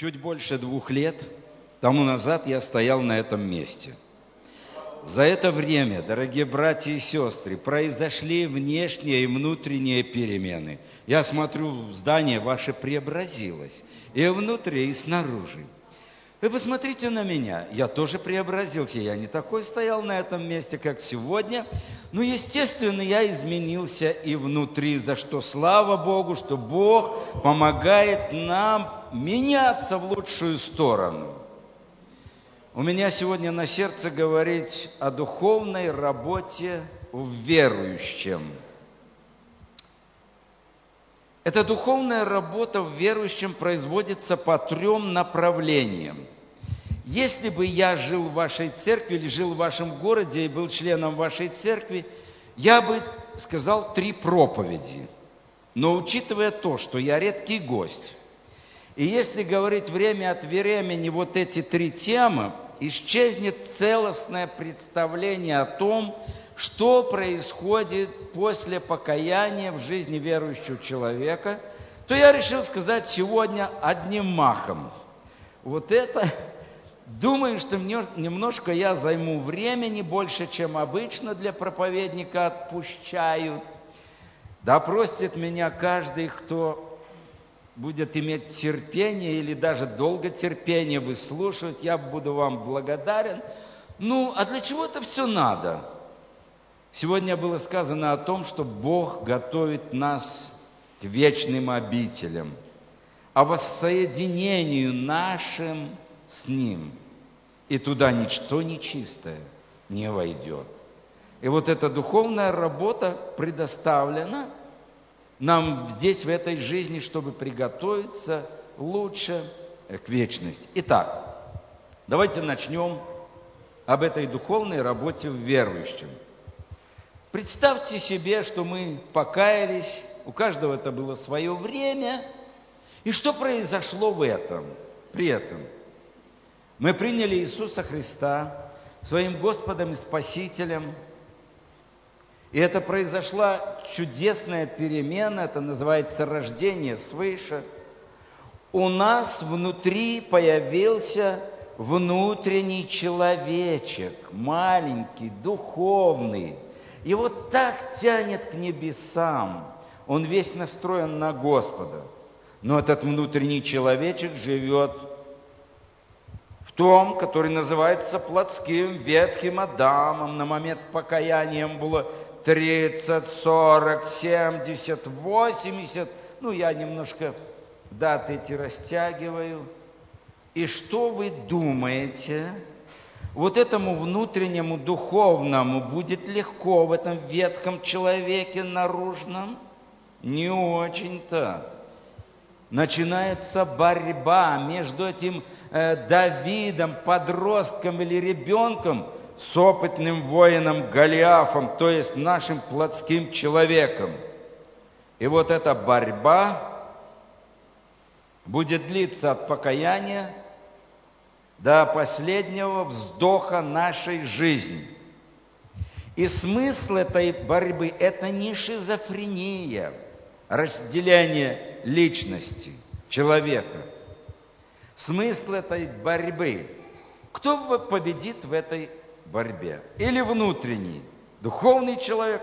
Чуть больше двух лет тому назад я стоял на этом месте. За это время, дорогие братья и сестры, произошли внешние и внутренние перемены. Я смотрю, здание ваше преобразилось. И внутри, и снаружи. Вы посмотрите на меня, я тоже преобразился, я не такой стоял на этом месте, как сегодня. Но, естественно, я изменился и внутри, за что слава Богу, что Бог помогает нам меняться в лучшую сторону. У меня сегодня на сердце говорить о духовной работе в верующем. Эта духовная работа в верующем производится по трем направлениям. Если бы я жил в вашей церкви или жил в вашем городе и был членом вашей церкви, я бы сказал три проповеди. Но учитывая то, что я редкий гость, и если говорить время от времени вот эти три темы, исчезнет целостное представление о том, что происходит после покаяния в жизни верующего человека, то я решил сказать сегодня одним махом. Вот это, думаю, что немножко я займу времени, больше, чем обычно для проповедника отпущают. Да простит меня каждый, кто будет иметь терпение или даже долго терпение выслушивать, я буду вам благодарен. Ну, а для чего это все надо? Сегодня было сказано о том, что Бог готовит нас к вечным обителям, о воссоединению нашим с Ним. И туда ничто нечистое не войдет. И вот эта духовная работа предоставлена нам здесь, в этой жизни, чтобы приготовиться лучше к вечности. Итак, давайте начнем об этой духовной работе в верующем – Представьте себе, что мы покаялись, у каждого это было свое время, и что произошло в этом, при этом? Мы приняли Иисуса Христа своим Господом и Спасителем, и это произошла чудесная перемена, это называется рождение свыше. У нас внутри появился внутренний человечек, маленький, духовный, его так тянет к небесам. Он весь настроен на Господа. Но этот внутренний человечек живет в том, который называется плотским, ветхим Адамом. На момент покаяния было 30, 40, 70, 80. Ну, я немножко даты эти растягиваю. И что вы думаете? вот этому внутреннему духовному будет легко в этом ветхом человеке наружном? Не очень-то. Начинается борьба между этим э, Давидом, подростком или ребенком, с опытным воином Голиафом, то есть нашим плотским человеком. И вот эта борьба будет длиться от покаяния до последнего вздоха нашей жизни. И смысл этой борьбы – это не шизофрения, разделение личности человека. Смысл этой борьбы – кто победит в этой борьбе? Или внутренний, духовный человек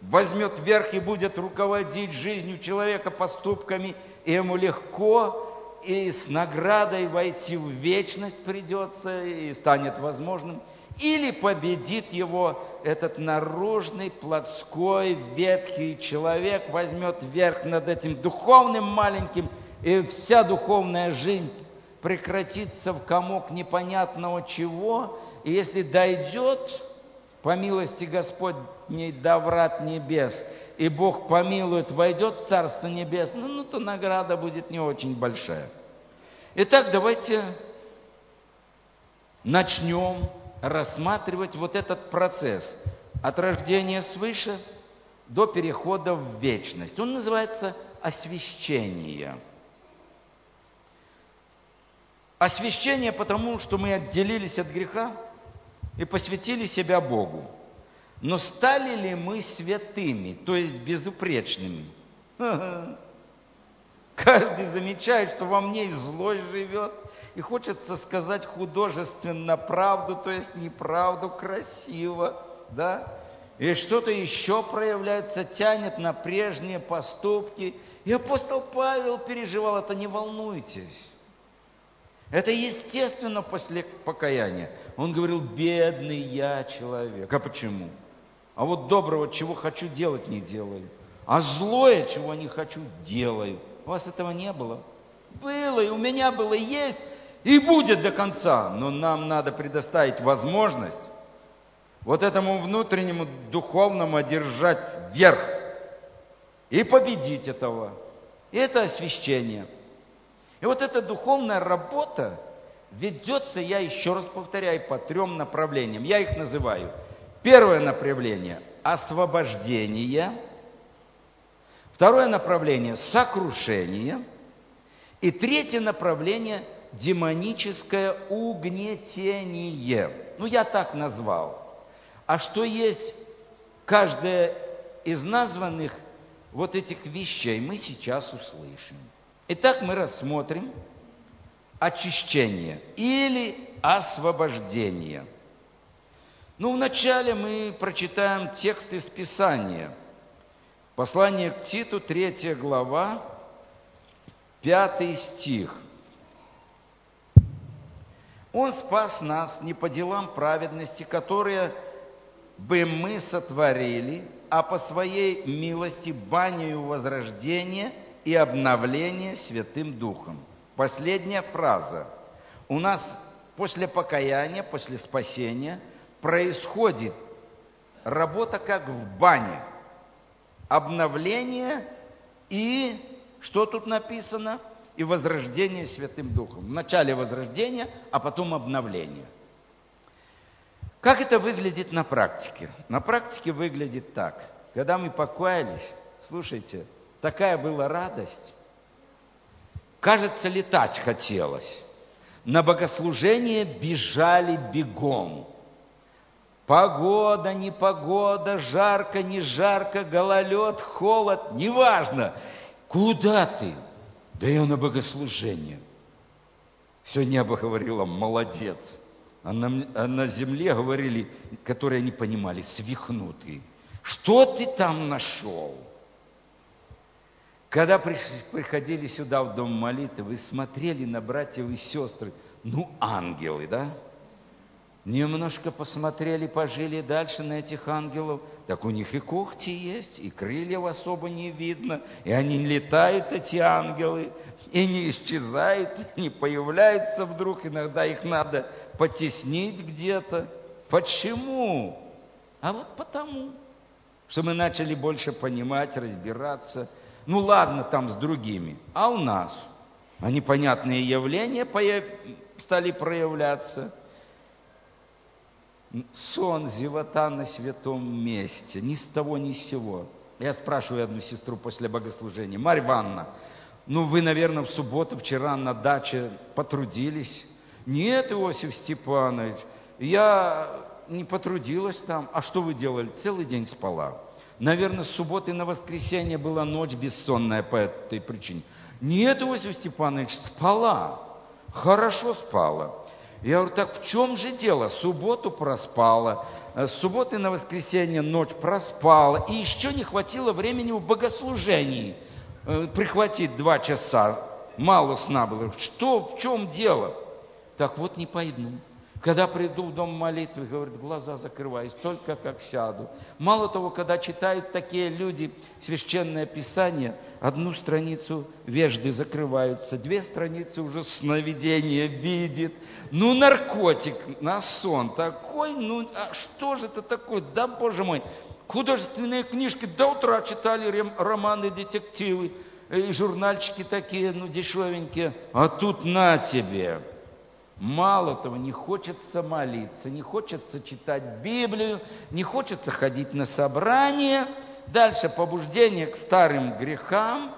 возьмет верх и будет руководить жизнью человека поступками, и ему легко и с наградой войти в вечность придется и станет возможным, или победит его этот наружный, плотской, ветхий человек, возьмет верх над этим духовным маленьким, и вся духовная жизнь прекратится в комок непонятного чего, и если дойдет, по милости Господней до врат небес, и Бог помилует, войдет в Царство Небесное, ну, то награда будет не очень большая. Итак, давайте начнем рассматривать вот этот процесс от рождения свыше до перехода в вечность. Он называется освящение. Освящение потому, что мы отделились от греха и посвятили себя Богу. Но стали ли мы святыми, то есть безупречными? Каждый замечает, что во мне и злость живет, и хочется сказать художественно правду, то есть неправду, красиво, да? И что-то еще проявляется, тянет на прежние поступки. И апостол Павел переживал это, не волнуйтесь. Это естественно после покаяния. Он говорил, бедный я человек. А почему? А вот доброго, чего хочу делать, не делаю. А злое, чего не хочу, делаю. У вас этого не было? Было, и у меня было, есть, и будет до конца. Но нам надо предоставить возможность вот этому внутреннему духовному одержать верх и победить этого. И это освящение. И вот эта духовная работа ведется, я еще раз повторяю, по трем направлениям. Я их называю. Первое направление – освобождение. Второе направление – сокрушение. И третье направление – демоническое угнетение. Ну, я так назвал. А что есть каждая из названных вот этих вещей, мы сейчас услышим. Итак, мы рассмотрим очищение или освобождение. Ну, вначале мы прочитаем текст из Писания. Послание к Титу, 3 глава, 5 стих – он спас нас не по делам праведности, которые бы мы сотворили, а по своей милости баню возрождения и обновления Святым Духом. Последняя фраза. У нас после покаяния, после спасения происходит работа как в бане. Обновление и, что тут написано – и возрождение Святым Духом. Вначале возрождение, а потом обновление. Как это выглядит на практике? На практике выглядит так. Когда мы покаялись, слушайте, такая была радость. Кажется, летать хотелось. На богослужение бежали бегом. Погода, не погода, жарко, не жарко, гололед, холод, неважно. Куда ты? Да я на богослужение. Все небо говорило, молодец. А на, а на земле говорили, которые не понимали, свихнутый. Что ты там нашел? Когда приходили сюда в дом молитвы, вы смотрели на братьев и сестры, ну, ангелы, да? Немножко посмотрели, пожили дальше на этих ангелов. Так у них и когти есть, и крыльев особо не видно. И они летают, эти ангелы, и не исчезают, не появляются вдруг. Иногда их надо потеснить где-то. Почему? А вот потому, что мы начали больше понимать, разбираться. Ну ладно, там с другими. А у нас? А непонятные явления стали проявляться – сон, зевота на святом месте, ни с того, ни с сего. Я спрашиваю одну сестру после богослужения, Марья Ивановна, ну вы, наверное, в субботу вчера на даче потрудились? Нет, Иосиф Степанович, я не потрудилась там. А что вы делали? Целый день спала. Наверное, с субботы на воскресенье была ночь бессонная по этой причине. Нет, Иосиф Степанович, спала. Хорошо спала. Я говорю, так в чем же дело? Субботу проспала, э, с субботы на воскресенье ночь проспала, и еще не хватило времени в богослужении э, прихватить два часа. Мало сна было. Что, в чем дело? Так вот не пойду. Когда приду в дом молитвы, говорит, глаза закрываюсь, только как сяду. Мало того, когда читают такие люди священное писание, одну страницу вежды закрываются, две страницы уже сновидение видит. Ну, наркотик на сон такой, ну, а что же это такое? Да, боже мой, художественные книжки до утра читали романы, детективы, и журнальчики такие, ну, дешевенькие, а тут на тебе – Мало того, не хочется молиться, не хочется читать Библию, не хочется ходить на собрания. Дальше побуждение к старым грехам.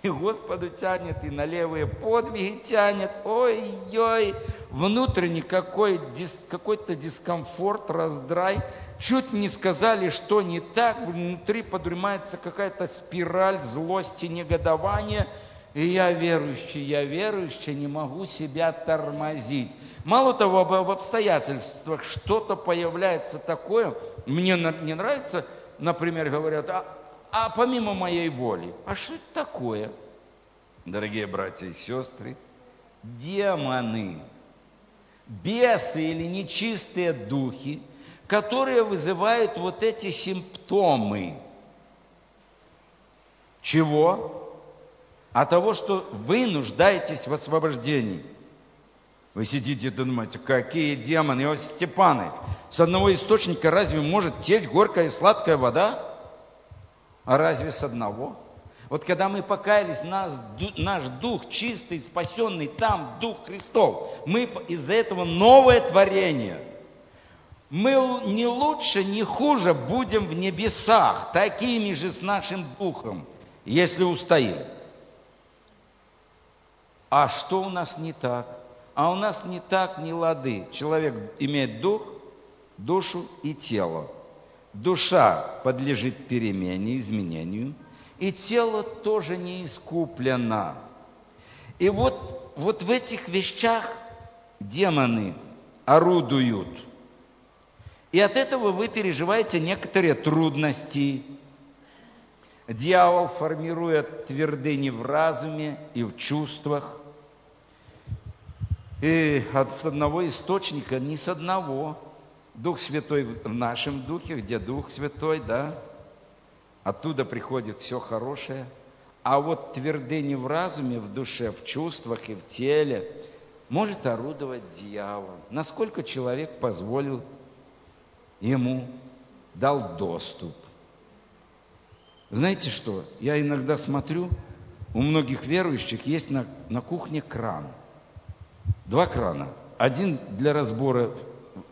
И Господу тянет, и на левые подвиги тянет. Ой-ой, внутренний какой, какой-то дискомфорт, раздрай. Чуть не сказали, что не так, внутри поднимается какая-то спираль злости, негодования – И я верующий, я верующий, не могу себя тормозить. Мало того, в обстоятельствах что-то появляется такое, мне не нравится, например, говорят, а, а помимо моей воли, а что это такое? Дорогие братья и сестры, демоны, бесы или нечистые духи, которые вызывают вот эти симптомы. Чего? А того, что вы нуждаетесь в освобождении. Вы сидите и думаете, какие демоны, Иосиф Степанович, с одного источника разве может течь горькая и сладкая вода? А разве с одного? Вот когда мы покаялись, наш, наш дух чистый, спасенный там, дух Христов, мы из-за этого новое творение. Мы не лучше, не хуже будем в небесах, такими же с нашим духом, если устоим. А что у нас не так? А у нас не так, не лады. Человек имеет дух, душу и тело. Душа подлежит перемене, изменению, и тело тоже не искуплено. И вот, вот в этих вещах демоны орудуют. И от этого вы переживаете некоторые трудности. Дьявол формирует твердыни в разуме и в чувствах. И от одного источника, не с одного. Дух Святой в нашем духе, где Дух Святой, да, оттуда приходит все хорошее. А вот твердыни в разуме, в душе, в чувствах и в теле может орудовать дьявол. Насколько человек позволил ему, дал доступ. Знаете что? Я иногда смотрю, у многих верующих есть на, на кухне кран – Два крана. Один для разбора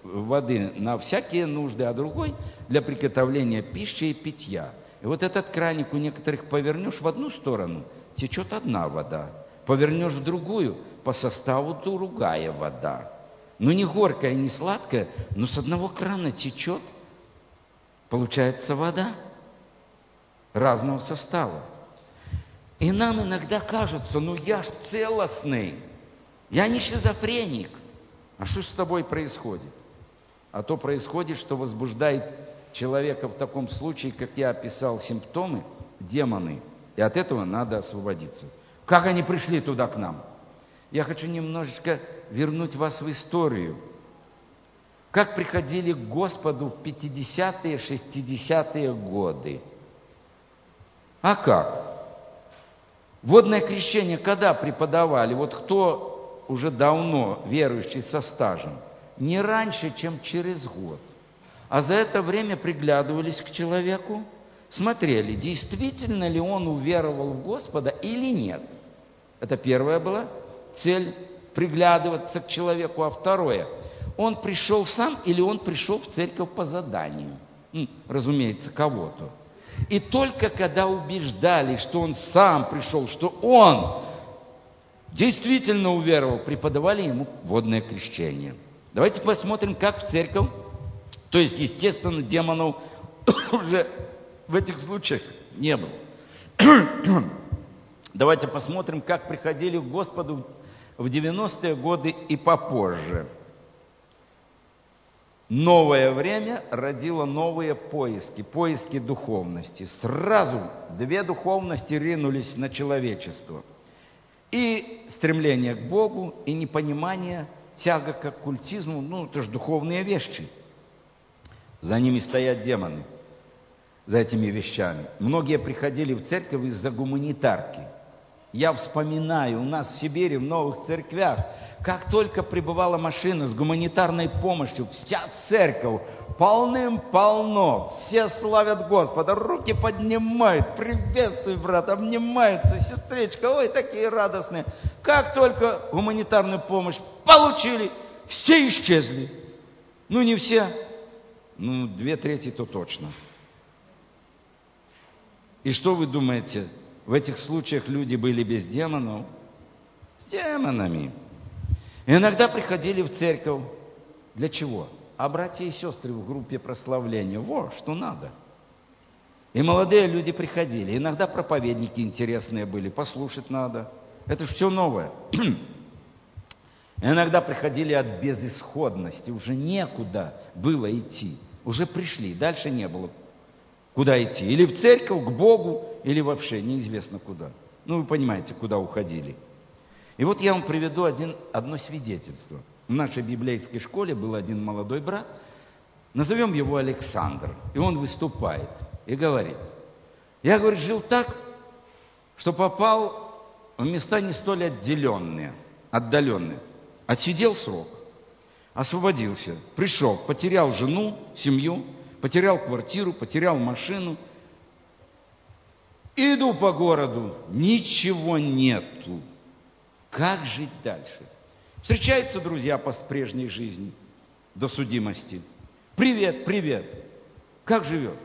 воды на всякие нужды, а другой для приготовления пищи и питья. И вот этот краник у некоторых повернешь в одну сторону, течет одна вода. Повернешь в другую, по составу другая вода. Ну не горькая, не сладкая, но с одного крана течет, получается вода разного состава. И нам иногда кажется, ну я ж целостный, я не шизофреник. А что с тобой происходит? А то происходит, что возбуждает человека в таком случае, как я описал симптомы, демоны. И от этого надо освободиться. Как они пришли туда к нам? Я хочу немножечко вернуть вас в историю. Как приходили к Господу в 50-е, 60-е годы? А как? Водное крещение когда преподавали? Вот кто уже давно верующий со стажем, не раньше, чем через год. А за это время приглядывались к человеку, смотрели, действительно ли он уверовал в Господа или нет. Это первая была цель приглядываться к человеку, а второе, он пришел сам или он пришел в церковь по заданию. Разумеется, кого-то. И только когда убеждали, что он сам пришел, что он действительно уверовал, преподавали ему водное крещение. Давайте посмотрим, как в церковь, то есть, естественно, демонов уже в этих случаях не было. Давайте посмотрим, как приходили к Господу в 90-е годы и попозже. Новое время родило новые поиски, поиски духовности. Сразу две духовности ринулись на человечество – и стремление к Богу, и непонимание, тяга к оккультизму, ну, это же духовные вещи. За ними стоят демоны, за этими вещами. Многие приходили в церковь из-за гуманитарки. Я вспоминаю, у нас в Сибири, в новых церквях, как только прибывала машина с гуманитарной помощью, вся церковь полным-полно, все славят Господа, руки поднимают, приветствуют, брат, обнимаются, сестричка, ой, такие радостные. Как только гуманитарную помощь получили, все исчезли. Ну, не все, ну, две трети то точно. И что вы думаете, в этих случаях люди были без демонов? С демонами. Иногда приходили в церковь. Для чего? А братья и сестры в группе прославления. Во, что надо. И молодые люди приходили. Иногда проповедники интересные были, послушать надо. Это же все новое. Иногда приходили от безысходности, уже некуда было идти. Уже пришли, дальше не было куда идти. Или в церковь, к Богу, или вообще неизвестно куда. Ну, вы понимаете, куда уходили. И вот я вам приведу один, одно свидетельство. В нашей библейской школе был один молодой брат, назовем его Александр, и он выступает и говорит, я, говорит, жил так, что попал в места не столь отделенные, отдаленные. Отсидел срок, освободился, пришел, потерял жену, семью, потерял квартиру, потерял машину. Иду по городу, ничего нету. Как жить дальше? Встречаются друзья по прежней жизни, до судимости. Привет, привет. Как живет?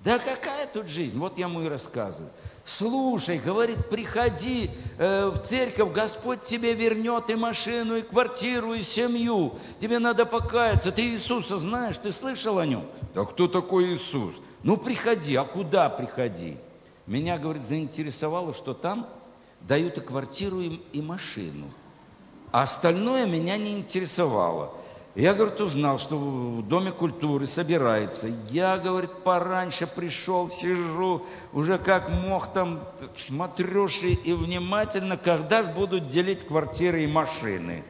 Да какая тут жизнь? Вот я ему и рассказываю. Слушай, говорит, приходи э, в церковь, Господь тебе вернет и машину, и квартиру, и семью. Тебе надо покаяться. Ты Иисуса знаешь, ты слышал о нем? Да кто такой Иисус? Ну приходи, а куда приходи? Меня, говорит, заинтересовало, что там дают и квартиру, и, и машину. А остальное меня не интересовало. Я, говорит, узнал, что в Доме культуры собирается. Я, говорит, пораньше пришел, сижу, уже как мог там, смотрюшь и внимательно, когда же будут делить квартиры и машины.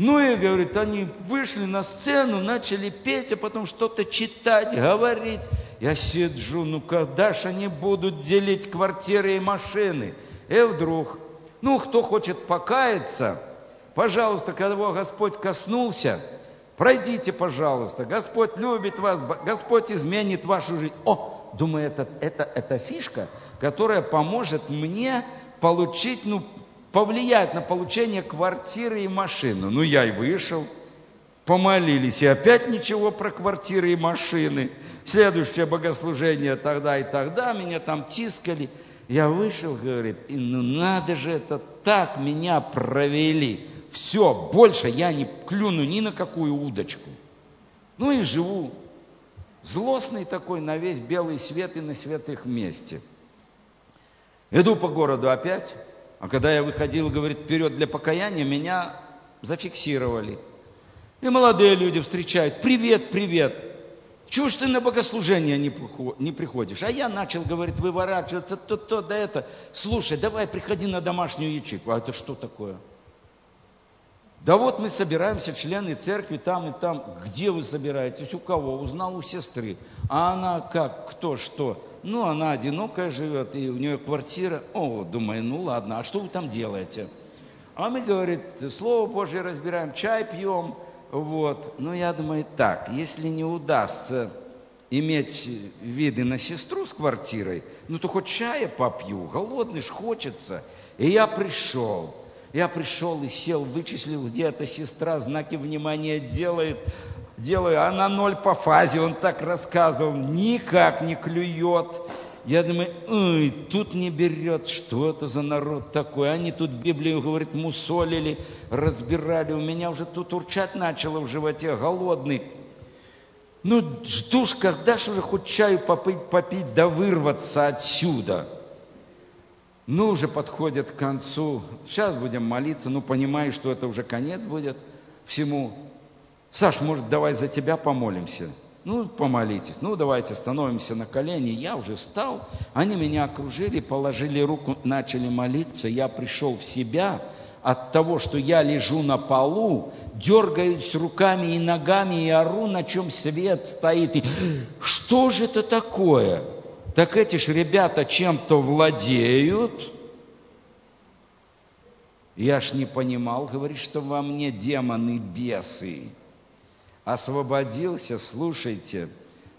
Ну и, говорит, они вышли на сцену, начали петь, а потом что-то читать, говорить. Я сиджу, ну когда же они будут делить квартиры и машины? И вдруг, ну кто хочет покаяться, пожалуйста, когда Господь коснулся, Пройдите, пожалуйста. Господь любит вас, Господь изменит вашу жизнь. О, думаю, это, это, это фишка, которая поможет мне получить, ну, повлиять на получение квартиры и машины. Ну, я и вышел, помолились, и опять ничего про квартиры и машины. Следующее богослужение тогда и тогда, меня там тискали. Я вышел, говорит, и ну надо же это так меня провели. Все, больше я не клюну ни на какую удочку. Ну и живу. Злостный такой на весь белый свет и на святых месте. Иду по городу опять, а когда я выходил, говорит, вперед для покаяния, меня зафиксировали. И молодые люди встречают, привет, привет. Чего ж ты на богослужение не приходишь? А я начал, говорит, выворачиваться, то-то, да это. Слушай, давай приходи на домашнюю ячейку. А это что такое? Да вот мы собираемся, члены церкви, там и там. Где вы собираетесь? У кого? Узнал у сестры. А она как? Кто? Что? Ну, она одинокая живет, и у нее квартира. О, думаю, ну ладно, а что вы там делаете? А мы, говорит, Слово Божье разбираем, чай пьем. Вот. Ну, я думаю, так, если не удастся иметь виды на сестру с квартирой, ну, то хоть чая попью, голодный ж хочется. И я пришел. Я пришел и сел, вычислил, где эта сестра знаки внимания делает. Делаю, она ноль по фазе, он так рассказывал, никак не клюет. Я думаю, ой, тут не берет, что это за народ такой? Они тут Библию, говорит, мусолили, разбирали. У меня уже тут урчать начало в животе, голодный. Ну, жду ж, когда же уже хоть чаю попить, попить, да вырваться отсюда ну, уже подходит к концу, сейчас будем молиться, ну, понимаю, что это уже конец будет всему. Саш, может, давай за тебя помолимся? Ну, помолитесь. Ну, давайте становимся на колени. Я уже встал, они меня окружили, положили руку, начали молиться. Я пришел в себя от того, что я лежу на полу, дергаюсь руками и ногами и ору, на чем свет стоит. И что же это такое? Так эти ж ребята чем-то владеют. Я ж не понимал, говорит, что во мне демоны, бесы. Освободился, слушайте,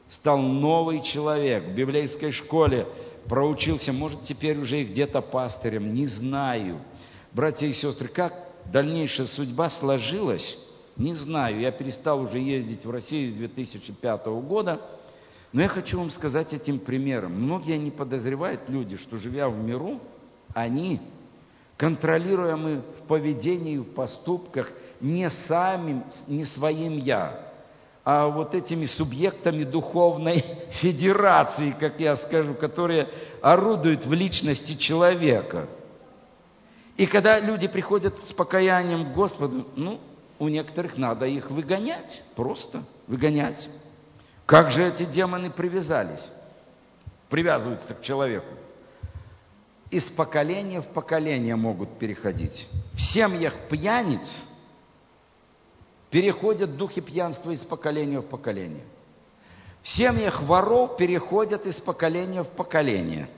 стал новый человек. В библейской школе проучился, может, теперь уже и где-то пастырем, не знаю. Братья и сестры, как дальнейшая судьба сложилась, не знаю. Я перестал уже ездить в Россию с 2005 года – но я хочу вам сказать этим примером. Многие не подозревают люди, что живя в миру, они, контролируемы в поведении, в поступках, не самим, не своим «я», а вот этими субъектами духовной федерации, как я скажу, которые орудуют в личности человека. И когда люди приходят с покаянием к Господу, ну, у некоторых надо их выгонять, просто выгонять. Как же эти демоны привязались? Привязываются к человеку. Из поколения в поколение могут переходить. В семьях пьяниц переходят духи пьянства из поколения в поколение. В семьях воров переходят из поколения в поколение.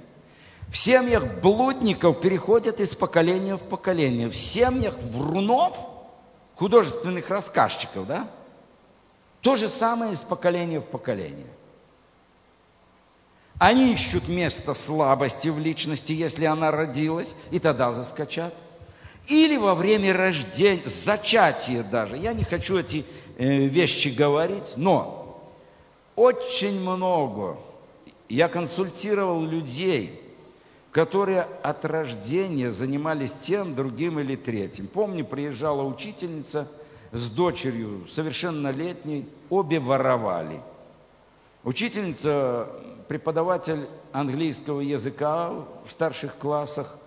В семьях блудников переходят из поколения в поколение. В семьях врунов – художественных рассказчиков, да? То же самое из поколения в поколение. Они ищут место слабости в личности, если она родилась, и тогда заскочат. Или во время рождения, зачатия даже. Я не хочу эти э, вещи говорить, но очень много я консультировал людей, которые от рождения занимались тем, другим или третьим. Помню, приезжала учительница с дочерью совершеннолетней, обе воровали. Учительница, преподаватель английского языка в старших классах.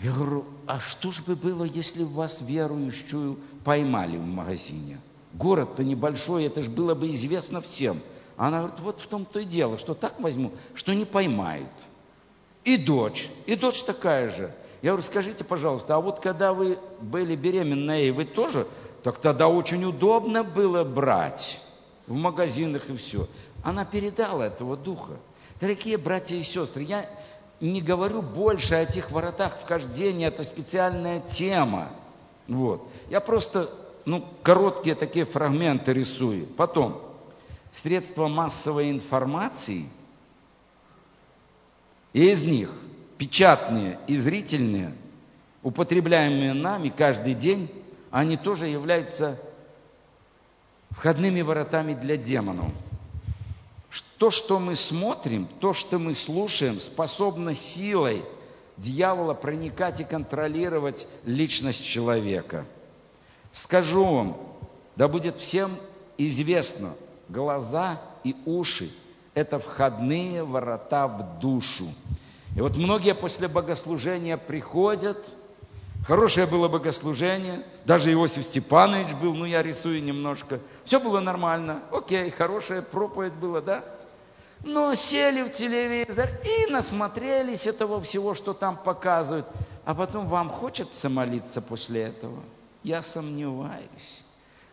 Я говорю, а что же бы было, если вас верующую поймали в магазине? Город-то небольшой, это же было бы известно всем. Она говорит, вот в том-то и дело, что так возьму, что не поймают и дочь, и дочь такая же. Я говорю, скажите, пожалуйста, а вот когда вы были беременные, вы тоже, так тогда очень удобно было брать в магазинах и все. Она передала этого духа. Дорогие братья и сестры, я не говорю больше о этих воротах вхождения, это специальная тема. Вот. Я просто, ну, короткие такие фрагменты рисую. Потом, средства массовой информации – и из них печатные и зрительные, употребляемые нами каждый день, они тоже являются входными воротами для демонов. То, что мы смотрим, то, что мы слушаем, способно силой дьявола проникать и контролировать личность человека. Скажу вам, да будет всем известно, глаза и уши это входные ворота в душу. И вот многие после богослужения приходят, хорошее было богослужение, даже Иосиф Степанович был, ну я рисую немножко, все было нормально, окей, хорошая проповедь была, да? Но сели в телевизор и насмотрелись этого всего, что там показывают. А потом вам хочется молиться после этого? Я сомневаюсь.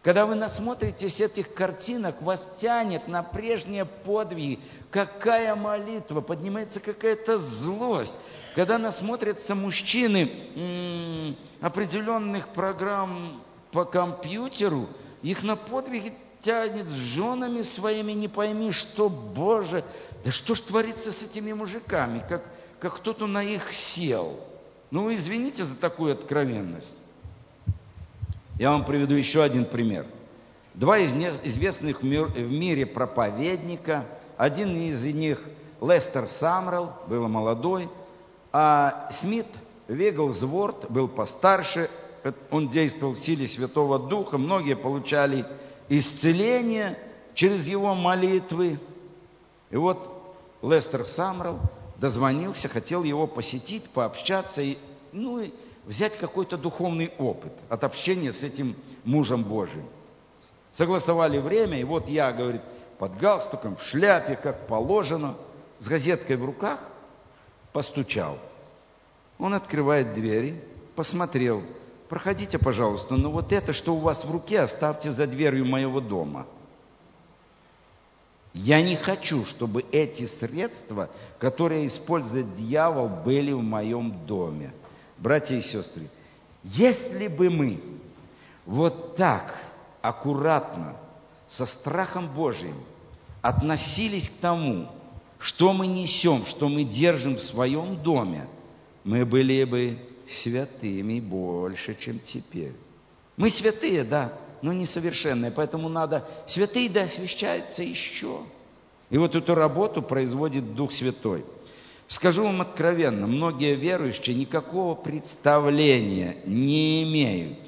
Когда вы насмотритесь этих картинок, вас тянет на прежние подвиги. Какая молитва, поднимается какая-то злость. Когда насмотрятся мужчины определенных программ по компьютеру, их на подвиги тянет с женами своими, не пойми, что, Боже, да что ж творится с этими мужиками, как, как кто-то на их сел. Ну, извините за такую откровенность. Я вам приведу еще один пример. Два из известных в мире проповедника, один из них Лестер Самрел, был молодой, а Смит Веглсворт был постарше, он действовал в силе Святого Духа, многие получали исцеление через его молитвы. И вот Лестер Самрел дозвонился, хотел его посетить, пообщаться, и, ну и взять какой-то духовный опыт от общения с этим мужем Божиим. Согласовали время, и вот я, говорит, под галстуком, в шляпе, как положено, с газеткой в руках, постучал. Он открывает двери, посмотрел, проходите, пожалуйста, но вот это, что у вас в руке, оставьте за дверью моего дома. Я не хочу, чтобы эти средства, которые использует дьявол, были в моем доме братья и сестры, если бы мы вот так аккуратно, со страхом Божиим относились к тому, что мы несем, что мы держим в своем доме, мы были бы святыми больше, чем теперь. Мы святые, да, но несовершенные, поэтому надо... Святые да освящаются еще. И вот эту работу производит Дух Святой. Скажу вам откровенно, многие верующие никакого представления не имеют,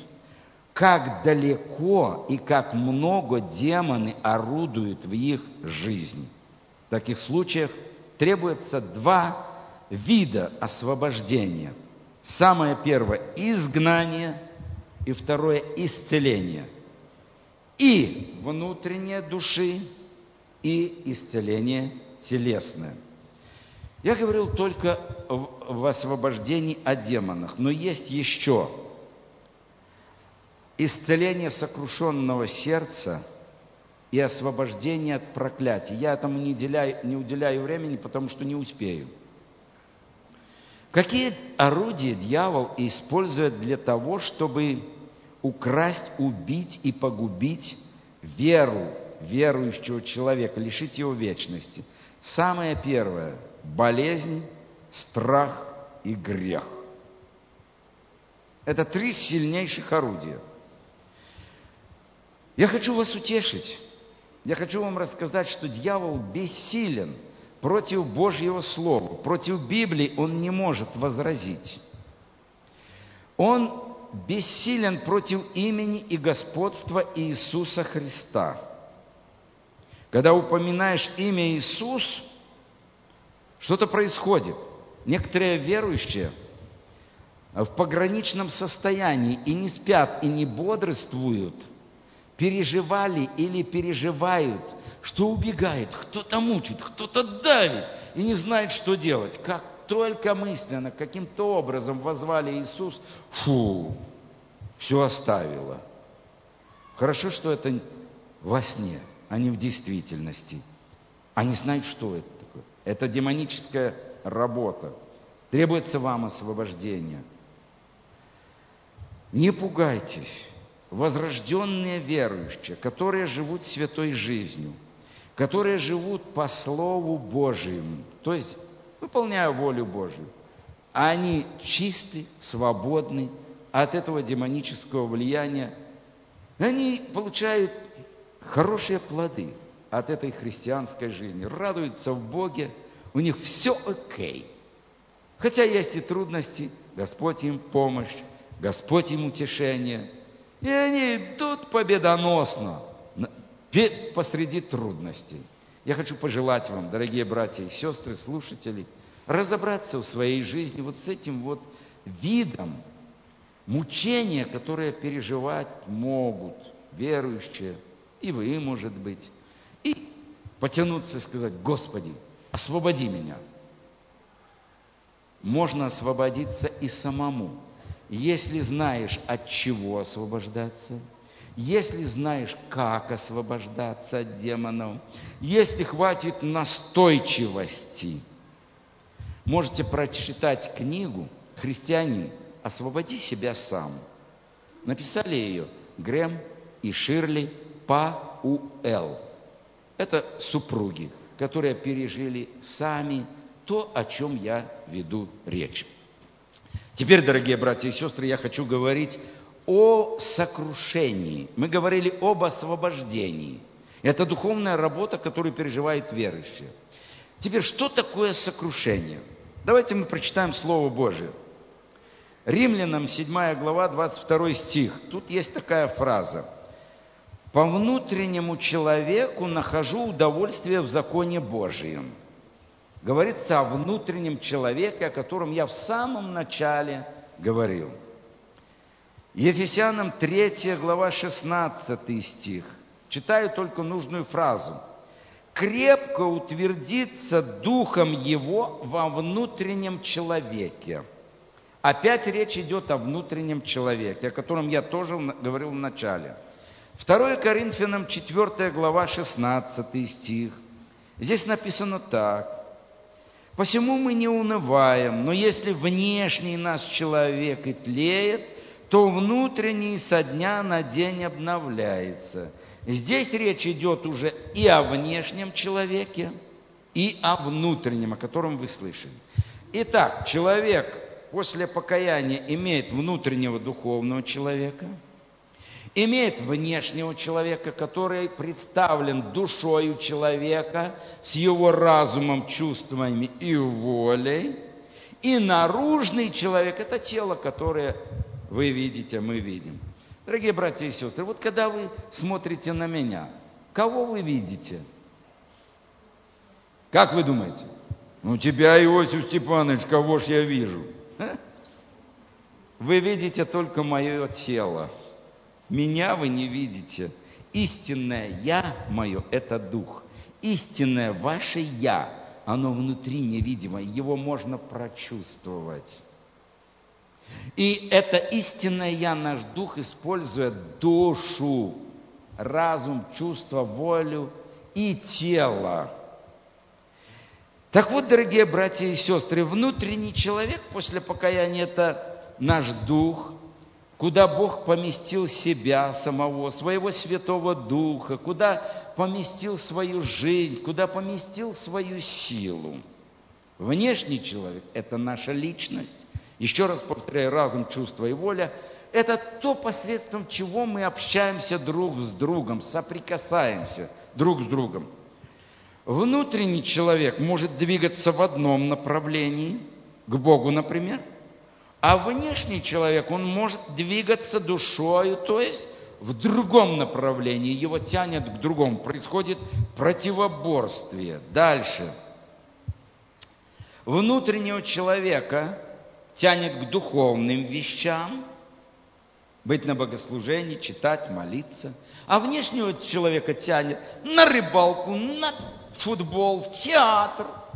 как далеко и как много демоны орудуют в их жизни. В таких случаях требуется два вида освобождения. Самое первое – изгнание, и второе – исцеление. И внутреннее души, и исцеление телесное. Я говорил только в освобождении о демонах, но есть еще исцеление сокрушенного сердца и освобождение от проклятия. Я этому не уделяю, не уделяю времени, потому что не успею. Какие орудия дьявол использует для того, чтобы украсть, убить и погубить веру верующего человека, лишить его вечности? Самое первое – болезнь, страх и грех. Это три сильнейших орудия. Я хочу вас утешить. Я хочу вам рассказать, что дьявол бессилен против Божьего Слова, против Библии он не может возразить. Он бессилен против имени и господства Иисуса Христа. Когда упоминаешь имя Иисус, что-то происходит. Некоторые верующие в пограничном состоянии и не спят, и не бодрствуют – переживали или переживают, что убегает, кто-то мучит, кто-то давит и не знает, что делать. Как только мысленно, каким-то образом возвали Иисус, фу, все оставило. Хорошо, что это во сне, а не в действительности. Они знают, что это. Это демоническая работа. Требуется вам освобождение. Не пугайтесь возрожденные верующие, которые живут святой жизнью, которые живут по Слову Божьему, то есть выполняя волю Божью, они чисты, свободны от этого демонического влияния, они получают хорошие плоды от этой христианской жизни, радуются в Боге, у них все окей. Хотя есть и трудности, Господь им помощь, Господь им утешение – и они идут победоносно посреди трудностей. Я хочу пожелать вам, дорогие братья и сестры, слушатели, разобраться в своей жизни вот с этим вот видом мучения, которое переживать могут верующие, и вы, может быть, потянуться и сказать, Господи, освободи меня. Можно освободиться и самому. Если знаешь, от чего освобождаться, если знаешь, как освобождаться от демонов, если хватит настойчивости, можете прочитать книгу «Христианин, освободи себя сам». Написали ее Грэм и Ширли Пауэлл. Это супруги, которые пережили сами то, о чем я веду речь. Теперь, дорогие братья и сестры, я хочу говорить о сокрушении. Мы говорили об освобождении. Это духовная работа, которую переживает верующие. Теперь, что такое сокрушение? Давайте мы прочитаем Слово Божие. Римлянам 7 глава, 22 стих. Тут есть такая фраза. «По внутреннему человеку нахожу удовольствие в законе Божьем» говорится о внутреннем человеке, о котором я в самом начале говорил. Ефесянам 3 глава 16 стих. Читаю только нужную фразу. «Крепко утвердиться духом его во внутреннем человеке». Опять речь идет о внутреннем человеке, о котором я тоже говорил в начале. 2 Коринфянам 4 глава 16 стих. Здесь написано так. Посему мы не унываем, но если внешний наш человек и тлеет, то внутренний со дня на день обновляется. Здесь речь идет уже и о внешнем человеке, и о внутреннем, о котором вы слышали. Итак, человек после покаяния имеет внутреннего духовного человека – имеет внешнего человека, который представлен душою человека, с его разумом, чувствами и волей, и наружный человек – это тело, которое вы видите, мы видим. Дорогие братья и сестры, вот когда вы смотрите на меня, кого вы видите? Как вы думаете? Ну, тебя, Иосиф Степанович, кого ж я вижу? Вы видите только мое тело. Меня вы не видите. Истинное «я» мое – это дух. Истинное ваше «я» оно внутри невидимо, его можно прочувствовать. И это истинное Я, наш Дух, использует душу, разум, чувство, волю и тело. Так вот, дорогие братья и сестры, внутренний человек после покаяния – это наш дух, куда Бог поместил себя самого, своего Святого Духа, куда поместил свою жизнь, куда поместил свою силу. Внешний человек – это наша личность. Еще раз повторяю, разум, чувство и воля – это то, посредством чего мы общаемся друг с другом, соприкасаемся друг с другом. Внутренний человек может двигаться в одном направлении, к Богу, например – а внешний человек, он может двигаться душою, то есть в другом направлении, его тянет к другому, происходит противоборствие. Дальше. Внутреннего человека тянет к духовным вещам, быть на богослужении, читать, молиться. А внешнего человека тянет на рыбалку, на футбол, в театр –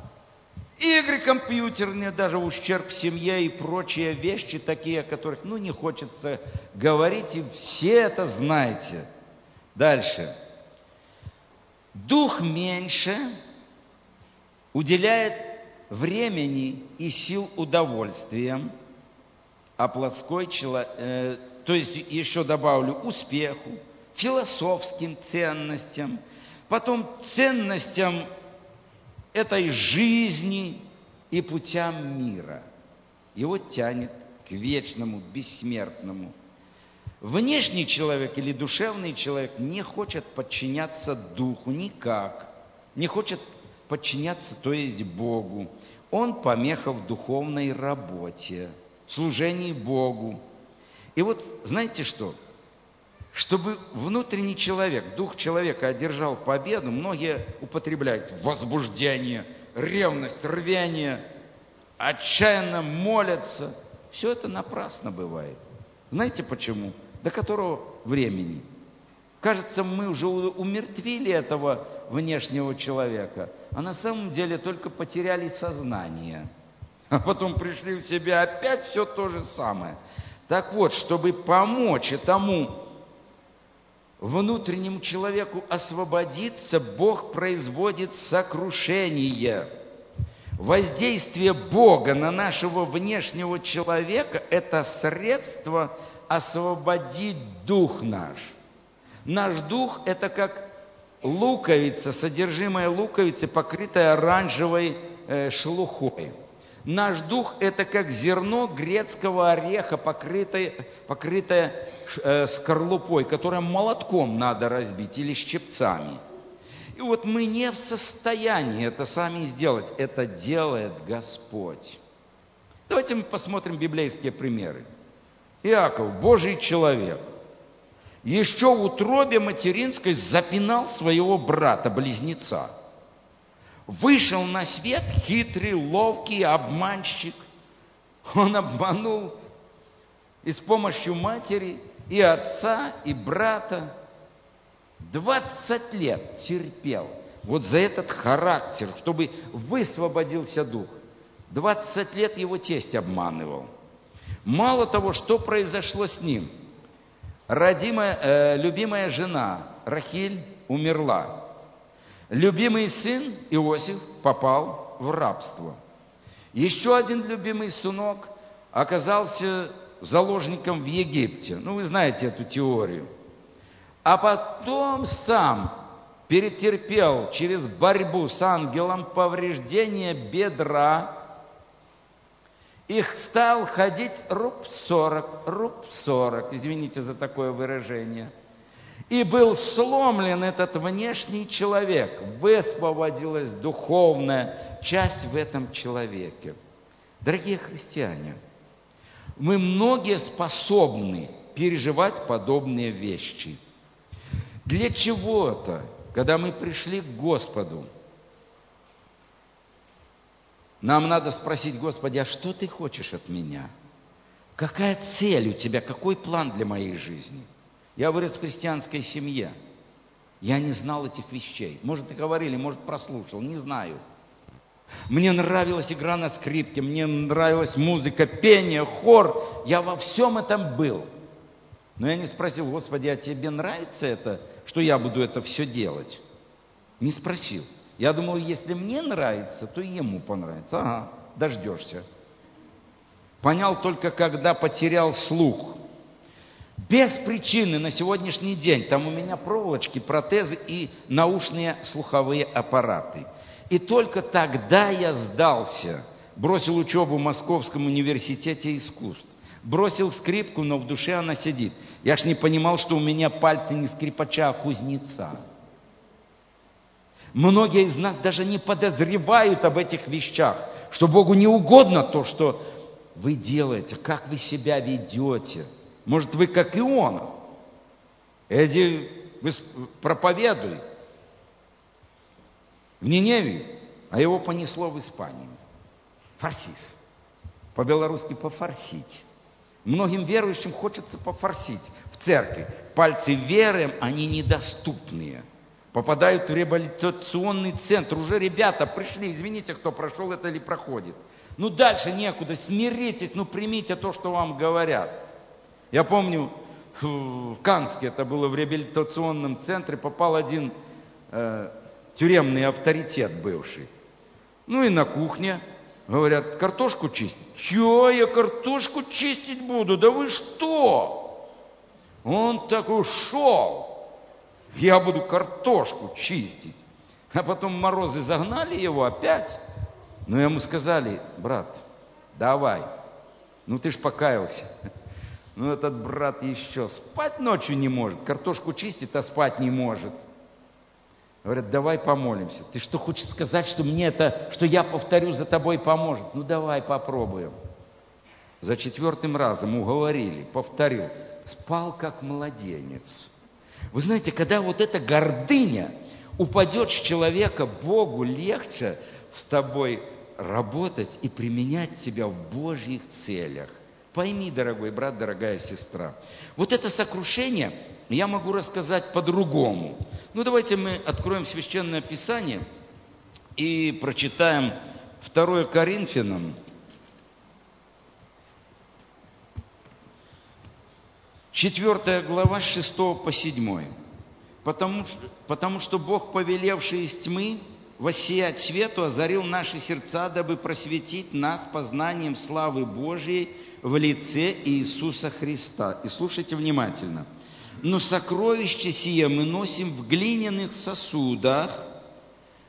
Игры компьютерные, даже ущерб семье и прочие вещи, такие, о которых, ну, не хочется говорить, и все это знаете. Дальше. Дух меньше уделяет времени и сил удовольствиям, а плоской человек, э, то есть еще добавлю успеху, философским ценностям, потом ценностям этой жизни и путям мира. Его тянет к вечному, бессмертному. Внешний человек или душевный человек не хочет подчиняться духу никак, не хочет подчиняться, то есть Богу. Он помеха в духовной работе, служении Богу. И вот знаете что? Чтобы внутренний человек, дух человека одержал победу, многие употребляют возбуждение, ревность, рвение, отчаянно молятся. Все это напрасно бывает. Знаете почему? До которого времени? Кажется, мы уже умертвили этого внешнего человека, а на самом деле только потеряли сознание. А потом пришли в себя опять все то же самое. Так вот, чтобы помочь этому внутреннему человеку освободиться, Бог производит сокрушение. Воздействие Бога на нашего внешнего человека – это средство освободить дух наш. Наш дух – это как луковица, содержимое луковицы, покрытая оранжевой э, шелухой. Наш дух – это как зерно грецкого ореха, покрытое, покрытое э, скорлупой, которое молотком надо разбить или щипцами. И вот мы не в состоянии это сами сделать. Это делает Господь. Давайте мы посмотрим библейские примеры. Иаков, Божий человек, еще в утробе материнской запинал своего брата-близнеца – Вышел на свет хитрый, ловкий обманщик. Он обманул и с помощью матери, и отца, и брата. Двадцать лет терпел вот за этот характер, чтобы высвободился дух. Двадцать лет его тесть обманывал. Мало того, что произошло с ним. Родимая, э, любимая жена Рахиль умерла. Любимый сын Иосиф попал в рабство. Еще один любимый сынок оказался заложником в Египте. Ну, вы знаете эту теорию. А потом сам перетерпел через борьбу с ангелом повреждение бедра, их стал ходить руб сорок, руб сорок, извините за такое выражение – и был сломлен этот внешний человек, высвободилась духовная часть в этом человеке. Дорогие христиане, мы многие способны переживать подобные вещи. Для чего-то, когда мы пришли к Господу, нам надо спросить, Господи, а что ты хочешь от меня? Какая цель у тебя, какой план для моей жизни? Я вырос в христианской семье. Я не знал этих вещей. Может, и говорили, может, прослушал, не знаю. Мне нравилась игра на скрипке, мне нравилась музыка, пение, хор. Я во всем этом был. Но я не спросил, Господи, а тебе нравится это, что я буду это все делать? Не спросил. Я думал, если мне нравится, то и ему понравится. Ага, дождешься. Понял только, когда потерял слух. Без причины на сегодняшний день. Там у меня проволочки, протезы и наушные слуховые аппараты. И только тогда я сдался. Бросил учебу в Московском университете искусств. Бросил скрипку, но в душе она сидит. Я ж не понимал, что у меня пальцы не скрипача, а кузнеца. Многие из нас даже не подозревают об этих вещах, что Богу не угодно то, что вы делаете, как вы себя ведете. Может, вы как Иона. Эдди, вы проповедуй в Ниневии, а его понесло в Испанию. Фарсис. По-белорусски пофарсить. Многим верующим хочется пофорсить в церкви. Пальцы веры, они недоступные. Попадают в реабилитационный центр. Уже ребята пришли, извините, кто прошел это или проходит. Ну дальше некуда, смиритесь, ну примите то, что вам говорят. Я помню, в Канске, это было в реабилитационном центре, попал один э, тюремный авторитет бывший. Ну и на кухне Говорят, картошку чистить. Че я картошку чистить буду? Да вы что? Он так ушел. Я буду картошку чистить. А потом морозы загнали его опять. Но ему сказали, брат, давай. Ну ты ж покаялся. Ну этот брат еще спать ночью не может. Картошку чистит, а спать не может. Говорят, давай помолимся. Ты что, хочешь сказать, что мне это, что я повторю за тобой поможет? Ну давай попробуем. За четвертым разом уговорили, повторил. Спал как младенец. Вы знаете, когда вот эта гордыня упадет с человека, Богу легче с тобой работать и применять себя в Божьих целях. Пойми, дорогой брат, дорогая сестра, вот это сокрушение я могу рассказать по-другому. Ну, давайте мы откроем Священное Писание и прочитаем 2 Коринфянам, 4 глава, 6 по 7. Потому, потому что Бог, повелевший из тьмы, воссиять свету, озарил наши сердца, дабы просветить нас познанием славы Божьей в лице Иисуса Христа. И слушайте внимательно. Но сокровище сие мы носим в глиняных сосудах,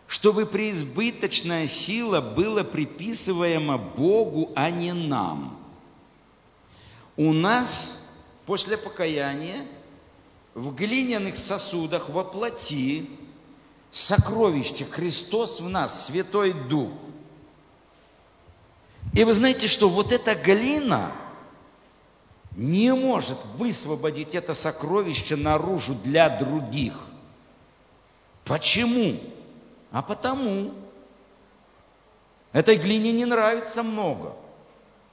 чтобы преизбыточная сила была приписываема Богу, а не нам. У нас после покаяния в глиняных сосудах воплоти сокровище Христос в нас, Святой Дух. И вы знаете, что вот эта глина не может высвободить это сокровище наружу для других. Почему? А потому. Этой глине не нравится много.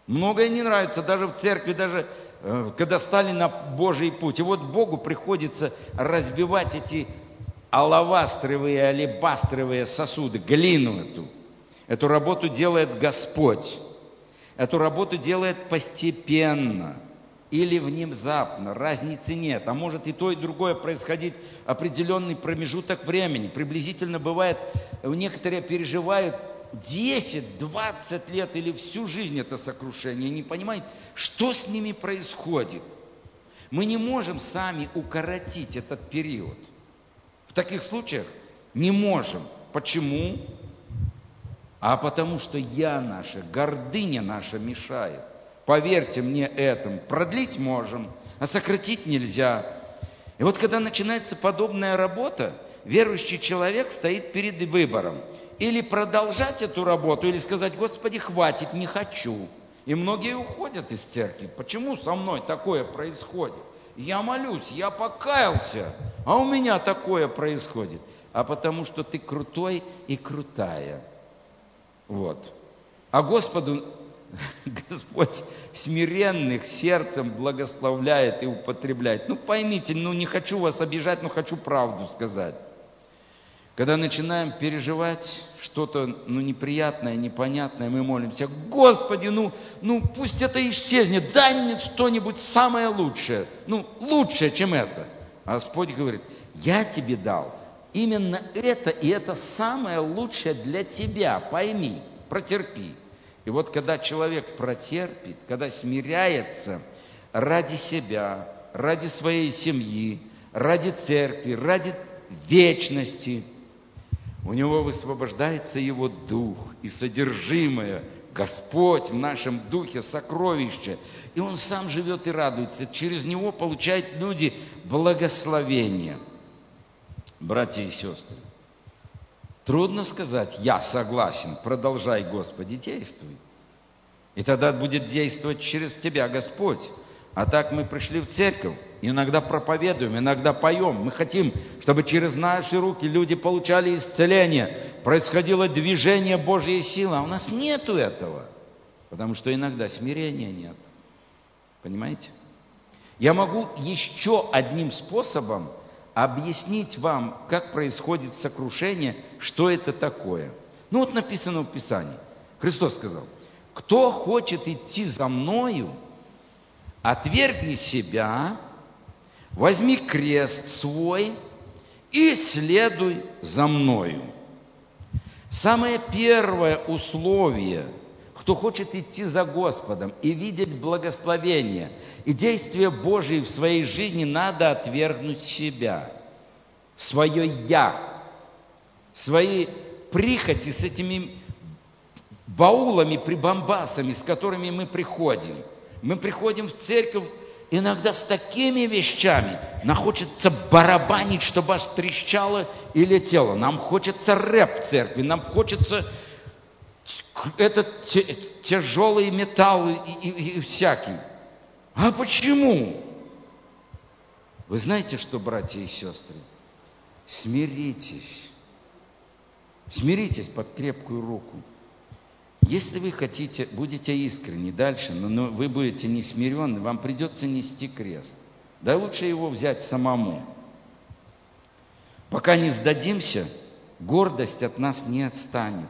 Многое не нравится даже в церкви, даже э, когда стали на Божий путь. И вот Богу приходится разбивать эти алавастровые, алебастровые сосуды, глину эту. Эту работу делает Господь. Эту работу делает постепенно или внезапно, разницы нет. А может и то, и другое происходить определенный промежуток времени. Приблизительно бывает, некоторые переживают 10-20 лет или всю жизнь это сокрушение, не понимают, что с ними происходит. Мы не можем сами укоротить этот период. В таких случаях не можем. Почему? А потому что я наша, гордыня наша мешает. Поверьте мне этому. Продлить можем, а сократить нельзя. И вот когда начинается подобная работа, верующий человек стоит перед выбором. Или продолжать эту работу, или сказать, Господи, хватит, не хочу. И многие уходят из церкви. Почему со мной такое происходит? Я молюсь, я покаялся, а у меня такое происходит. А потому что ты крутой и крутая. Вот. А Господу Господь смиренных сердцем благословляет и употребляет. Ну поймите, ну не хочу вас обижать, но хочу правду сказать. Когда начинаем переживать что-то ну, неприятное, непонятное, мы молимся, Господи, ну, ну пусть это исчезнет, дай мне что-нибудь самое лучшее, ну лучшее, чем это. А Господь говорит, я тебе дал именно это, и это самое лучшее для тебя, пойми, протерпи. И вот когда человек протерпит, когда смиряется ради себя, ради своей семьи, ради церкви, ради вечности, у него высвобождается его дух и содержимое, Господь в нашем духе сокровище. И он сам живет и радуется. Через него получают люди благословение. Братья и сестры, Трудно сказать, я согласен, продолжай, Господи, действуй. И тогда будет действовать через тебя Господь. А так мы пришли в церковь, иногда проповедуем, иногда поем. Мы хотим, чтобы через наши руки люди получали исцеление, происходило движение Божьей силы. А у нас нету этого, потому что иногда смирения нет. Понимаете? Я могу еще одним способом объяснить вам, как происходит сокрушение, что это такое. Ну вот написано в Писании. Христос сказал, кто хочет идти за мною, отвергни себя, возьми крест свой и следуй за мною. Самое первое условие – кто хочет идти за Господом и видеть благословение и действия Божьи в своей жизни, надо отвергнуть себя, свое «я», свои прихоти с этими баулами, прибамбасами, с которыми мы приходим. Мы приходим в церковь иногда с такими вещами. Нам хочется барабанить, чтобы аж трещало и летело. Нам хочется рэп церкви, нам хочется этот тяжелый металл и, и, и всякий. А почему? Вы знаете что, братья и сестры? Смиритесь. Смиритесь под крепкую руку. Если вы хотите, будете искренни дальше, но, но вы будете не смиренны, вам придется нести крест. Да лучше его взять самому. Пока не сдадимся, гордость от нас не отстанет.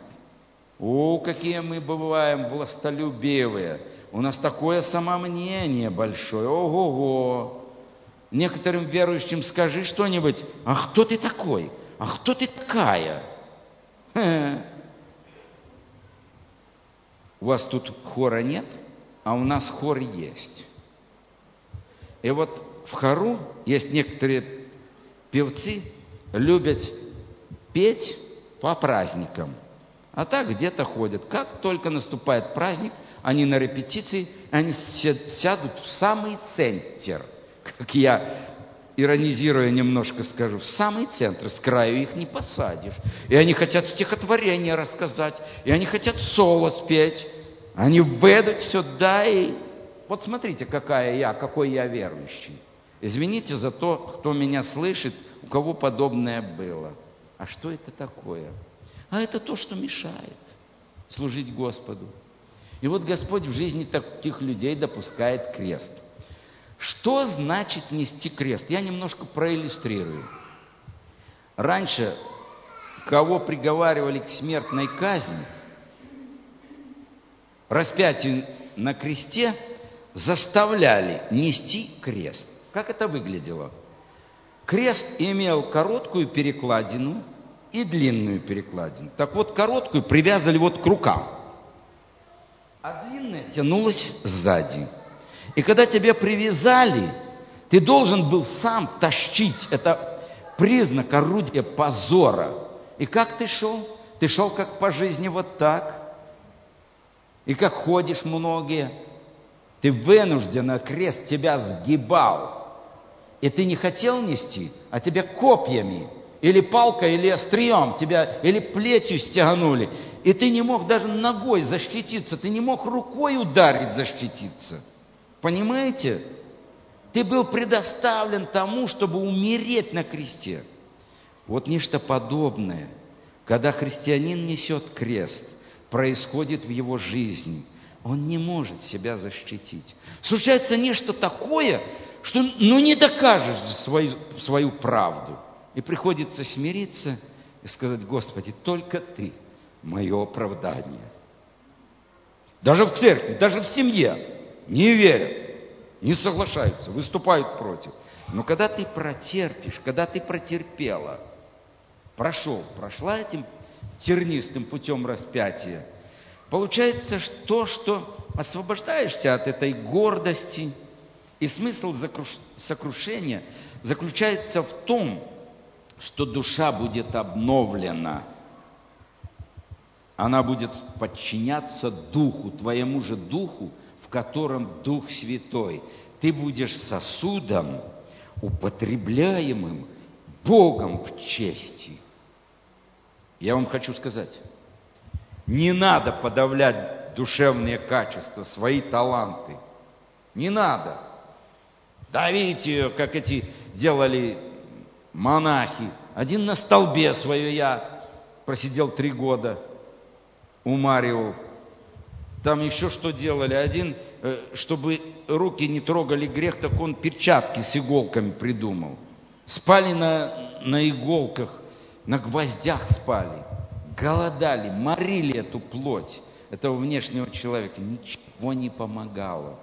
О, какие мы бываем властолюбивые. У нас такое самомнение большое. Ого-го. Некоторым верующим скажи что-нибудь. А кто ты такой? А кто ты такая? Хе. У вас тут хора нет, а у нас хор есть. И вот в хору есть некоторые певцы, любят петь по праздникам – а так где-то ходят. Как только наступает праздник, они на репетиции, они сядут в самый центр. Как я, иронизируя немножко скажу, в самый центр, с краю их не посадишь. И они хотят стихотворение рассказать, и они хотят соло спеть. Они ведут сюда и... Вот смотрите, какая я, какой я верующий. Извините за то, кто меня слышит, у кого подобное было. А что это такое? а это то, что мешает служить Господу. И вот Господь в жизни таких людей допускает крест. Что значит нести крест? Я немножко проиллюстрирую. Раньше, кого приговаривали к смертной казни, распятию на кресте заставляли нести крест. Как это выглядело? Крест имел короткую перекладину – и длинную перекладину. Так вот, короткую привязали вот к рукам, а длинная тянулась сзади. И когда тебя привязали, ты должен был сам тащить. Это признак орудия позора. И как ты шел? Ты шел как по жизни вот так. И как ходишь многие. Ты вынужденно крест тебя сгибал. И ты не хотел нести, а тебя копьями или палкой, или острием тебя, или плетью стяганули. и ты не мог даже ногой защититься, ты не мог рукой ударить, защититься. Понимаете? Ты был предоставлен тому, чтобы умереть на кресте. Вот нечто подобное, когда христианин несет крест, происходит в его жизни. Он не может себя защитить. Случается нечто такое, что ну не докажешь свою, свою правду. И приходится смириться и сказать, Господи, только Ты мое оправдание. Даже в церкви, даже в семье не верят, не соглашаются, выступают против. Но когда ты протерпишь, когда ты протерпела, прошел, прошла этим тернистым путем распятия, получается то, что освобождаешься от этой гордости, и смысл сокрушения заключается в том, что душа будет обновлена. Она будет подчиняться Духу, твоему же Духу, в котором Дух Святой. Ты будешь сосудом, употребляемым Богом в чести. Я вам хочу сказать, не надо подавлять душевные качества, свои таланты. Не надо. Давить ее, как эти делали монахи. Один на столбе свое я просидел три года, умаривал. Там еще что делали? Один, э, чтобы руки не трогали грех, так он перчатки с иголками придумал. Спали на, на иголках, на гвоздях спали. Голодали, морили эту плоть этого внешнего человека. Ничего не помогало.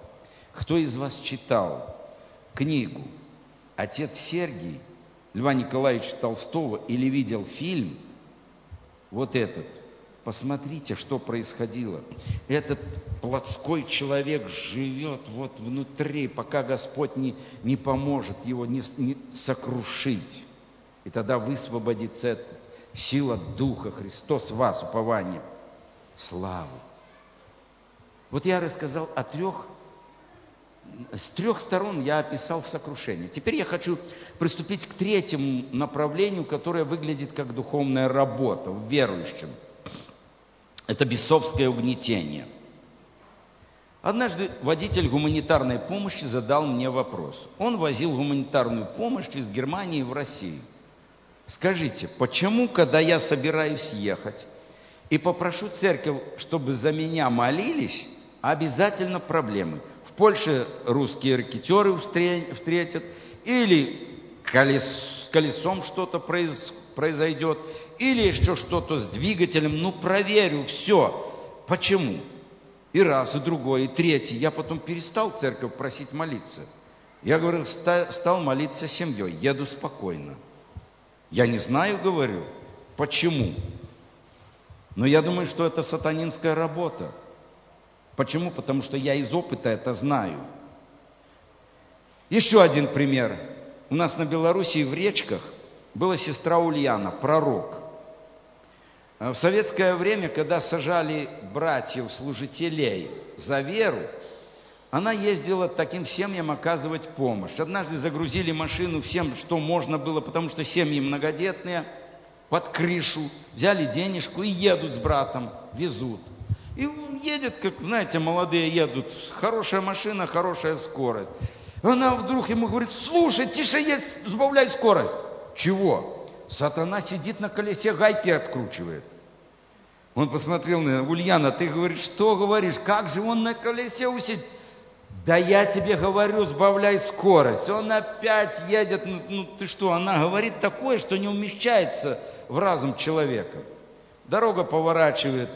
Кто из вас читал книгу «Отец Сергий» Льва Николаевича Толстого или видел фильм, вот этот, посмотрите, что происходило. Этот плотской человек живет вот внутри, пока Господь не, не поможет его не, не сокрушить. И тогда высвободится эта сила Духа Христос вас, упование, славу. Вот я рассказал о трех с трех сторон я описал сокрушение. Теперь я хочу приступить к третьему направлению, которое выглядит как духовная работа в верующем. Это бесовское угнетение. Однажды водитель гуманитарной помощи задал мне вопрос. Он возил гуманитарную помощь из Германии в Россию. Скажите, почему, когда я собираюсь ехать и попрошу церковь, чтобы за меня молились, обязательно проблемы – Польше русские ракетеры встретят, или колес, колесом что-то произ, произойдет, или еще что-то с двигателем. Ну, проверю, все. Почему? И раз, и другой, и третий. Я потом перестал церковь просить молиться. Я говорил, стал молиться семьей, еду спокойно. Я не знаю, говорю, почему. Но я думаю, что это сатанинская работа. Почему? Потому что я из опыта это знаю. Еще один пример. У нас на Белоруссии в речках была сестра Ульяна, пророк. В советское время, когда сажали братьев, служителей за веру, она ездила таким семьям оказывать помощь. Однажды загрузили машину всем, что можно было, потому что семьи многодетные, под крышу, взяли денежку и едут с братом, везут. И он едет, как, знаете, молодые едут, хорошая машина, хорошая скорость. Она вдруг ему говорит, слушай, тише едь, сбавляй скорость. Чего? Сатана сидит на колесе, гайки откручивает. Он посмотрел на Ульяна, ты говоришь, что говоришь, как же он на колесе усидит? Да я тебе говорю, сбавляй скорость. Он опять едет, ну, ну ты что, она говорит такое, что не умещается в разум человека. Дорога поворачивает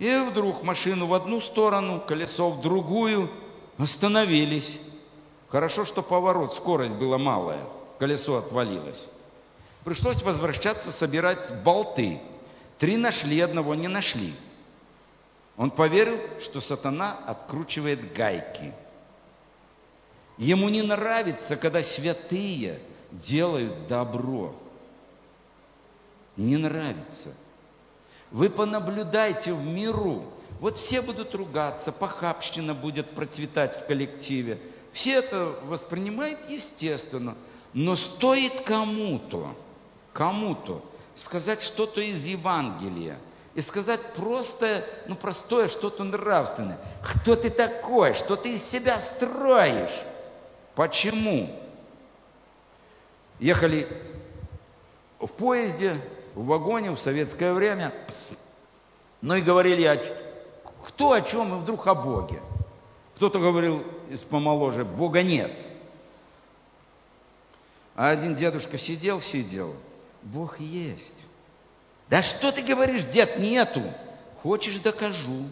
и вдруг машину в одну сторону, колесо в другую. Остановились. Хорошо, что поворот, скорость была малая. Колесо отвалилось. Пришлось возвращаться, собирать болты. Три нашли, одного не нашли. Он поверил, что сатана откручивает гайки. Ему не нравится, когда святые делают добро. Не нравится. Вы понаблюдайте в миру. Вот все будут ругаться, похабщина будет процветать в коллективе. Все это воспринимают естественно. Но стоит кому-то, кому-то сказать что-то из Евангелия, и сказать просто, ну, простое что-то нравственное. Кто ты такой? Что ты из себя строишь? Почему? Ехали в поезде, в вагоне в советское время, ну и говорили, о, кто о чем, и вдруг о Боге. Кто-то говорил из помоложе, Бога нет. А один дедушка сидел, сидел, Бог есть. Да что ты говоришь, дед, нету? Хочешь, докажу.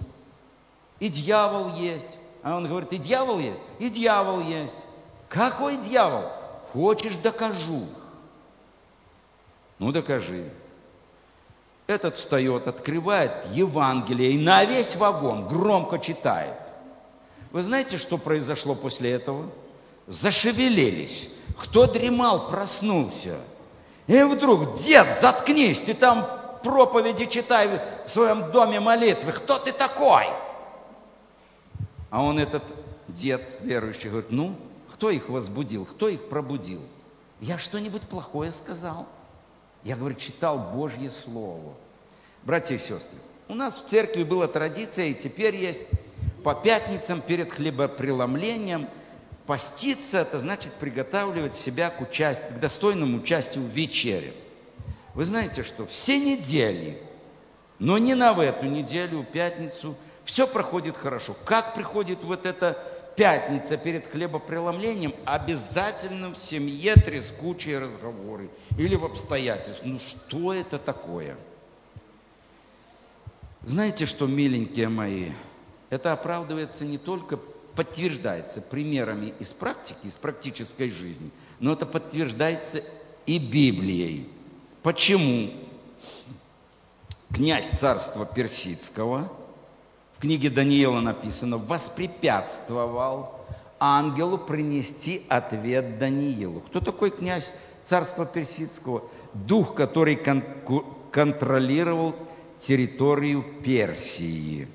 И дьявол есть. А он говорит, и дьявол есть? И дьявол есть. Какой дьявол? Хочешь, докажу. Ну, докажи. Этот встает, открывает Евангелие и на весь вагон громко читает. Вы знаете, что произошло после этого? Зашевелились. Кто дремал, проснулся. И вдруг, дед, заткнись, ты там проповеди читай в своем доме молитвы. Кто ты такой? А он этот дед верующий говорит, ну, кто их возбудил, кто их пробудил? Я что-нибудь плохое сказал? Я, говорю, читал Божье Слово. Братья и сестры, у нас в церкви была традиция, и теперь есть, по пятницам перед хлебопреломлением поститься, это значит приготавливать себя к, участию, к достойному участию в вечере. Вы знаете, что все недели, но не на в эту неделю, пятницу, все проходит хорошо. Как приходит вот это пятница перед хлебопреломлением обязательно в семье трескучие разговоры или в обстоятельствах. Ну что это такое? Знаете что, миленькие мои, это оправдывается не только, подтверждается примерами из практики, из практической жизни, но это подтверждается и Библией. Почему? Князь царства персидского – в книге Даниила написано, воспрепятствовал ангелу принести ответ Даниилу. Кто такой князь царства персидского? Дух, который кон контролировал территорию Персии.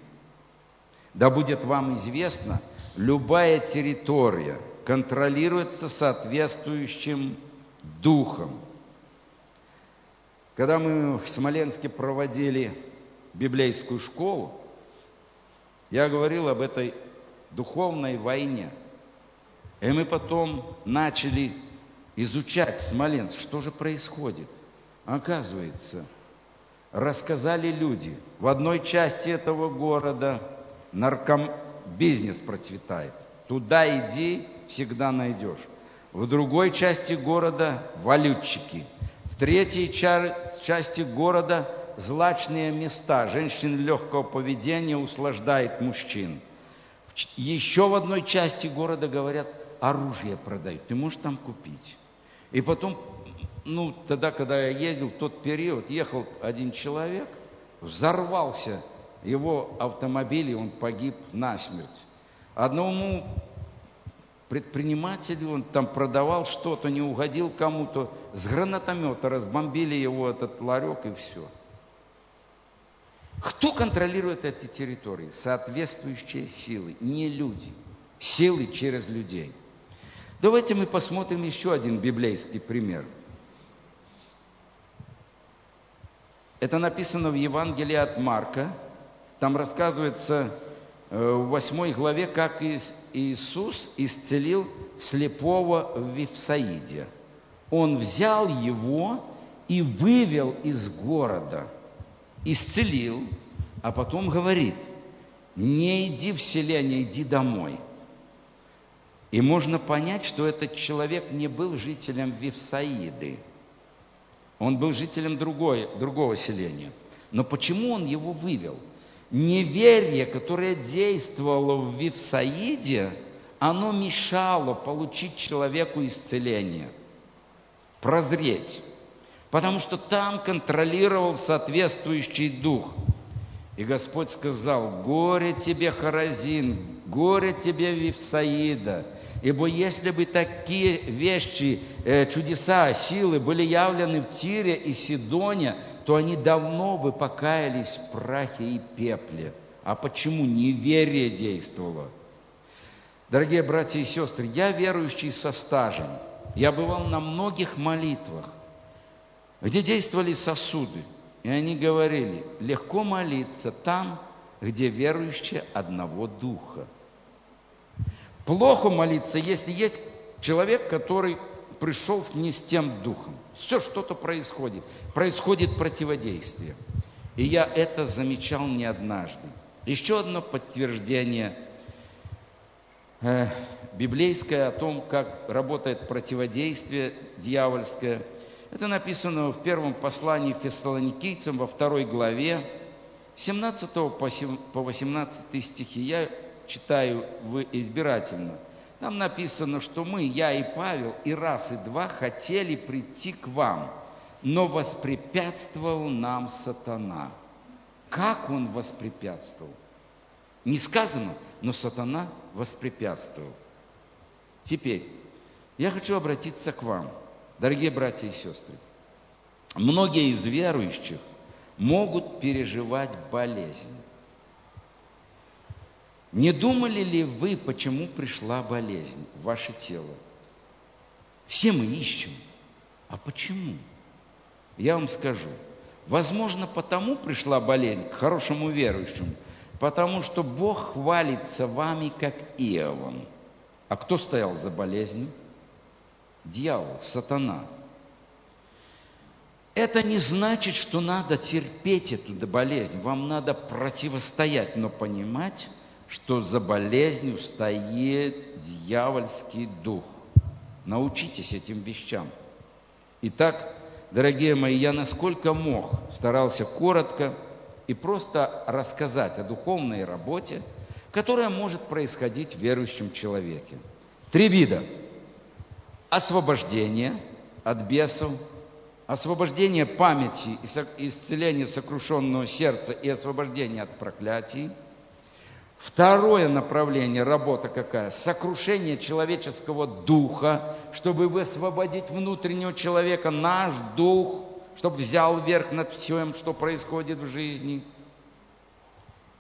Да будет вам известно, любая территория контролируется соответствующим духом. Когда мы в Смоленске проводили библейскую школу, я говорил об этой духовной войне. И мы потом начали изучать Смоленск, что же происходит. Оказывается, рассказали люди, в одной части этого города наркомбизнес процветает. Туда иди, всегда найдешь. В другой части города валютчики. В третьей части города злачные места, женщин легкого поведения услаждает мужчин. Еще в одной части города говорят, оружие продают, ты можешь там купить. И потом, ну, тогда, когда я ездил, в тот период, ехал один человек, взорвался его автомобиль, и он погиб насмерть. Одному предпринимателю, он там продавал что-то, не угодил кому-то, с гранатомета разбомбили его этот ларек и все. Кто контролирует эти территории? Соответствующие силы, не люди. Силы через людей. Давайте мы посмотрим еще один библейский пример. Это написано в Евангелии от Марка. Там рассказывается э, в восьмой главе, как Иисус исцелил слепого в Вифсаиде. Он взял его и вывел из города – исцелил, а потом говорит, не иди в селение, иди домой. И можно понять, что этот человек не был жителем Вифсаиды. Он был жителем другой, другого селения. Но почему он его вывел? Неверие, которое действовало в Вифсаиде, оно мешало получить человеку исцеление, прозреть потому что там контролировал соответствующий дух. И Господь сказал, горе тебе, Харазин, горе тебе, Вифсаида, ибо если бы такие вещи, э, чудеса, силы были явлены в Тире и Сидоне, то они давно бы покаялись в прахе и пепле. А почему неверие действовало? Дорогие братья и сестры, я верующий со стажем. Я бывал на многих молитвах где действовали сосуды. И они говорили, легко молиться там, где верующие одного духа. Плохо молиться, если есть человек, который пришел не с тем духом. Все что-то происходит. Происходит противодействие. И я это замечал не однажды. Еще одно подтверждение э, библейское о том, как работает противодействие дьявольское. Это написано в первом послании фессалоникийцам во второй главе, 17 по 18 стихи. Я читаю вы избирательно. Там написано, что мы, я и Павел, и раз, и два хотели прийти к вам, но воспрепятствовал нам сатана. Как он воспрепятствовал? Не сказано, но сатана воспрепятствовал. Теперь, я хочу обратиться к вам, дорогие братья и сестры. Многие из верующих могут переживать болезнь. Не думали ли вы, почему пришла болезнь в ваше тело? Все мы ищем. А почему? Я вам скажу. Возможно, потому пришла болезнь к хорошему верующему, потому что Бог хвалится вами, как Иовом. А кто стоял за болезнью? Дьявол, сатана. Это не значит, что надо терпеть эту болезнь. Вам надо противостоять, но понимать, что за болезнью стоит дьявольский дух. Научитесь этим вещам. Итак, дорогие мои, я насколько мог старался коротко и просто рассказать о духовной работе, которая может происходить в верующем человеке. Три вида. Освобождение от бесов, освобождение памяти, исцеление сокрушенного сердца и освобождение от проклятий – Второе направление, работа какая? Сокрушение человеческого духа, чтобы высвободить внутреннего человека, наш дух, чтобы взял верх над всем, что происходит в жизни.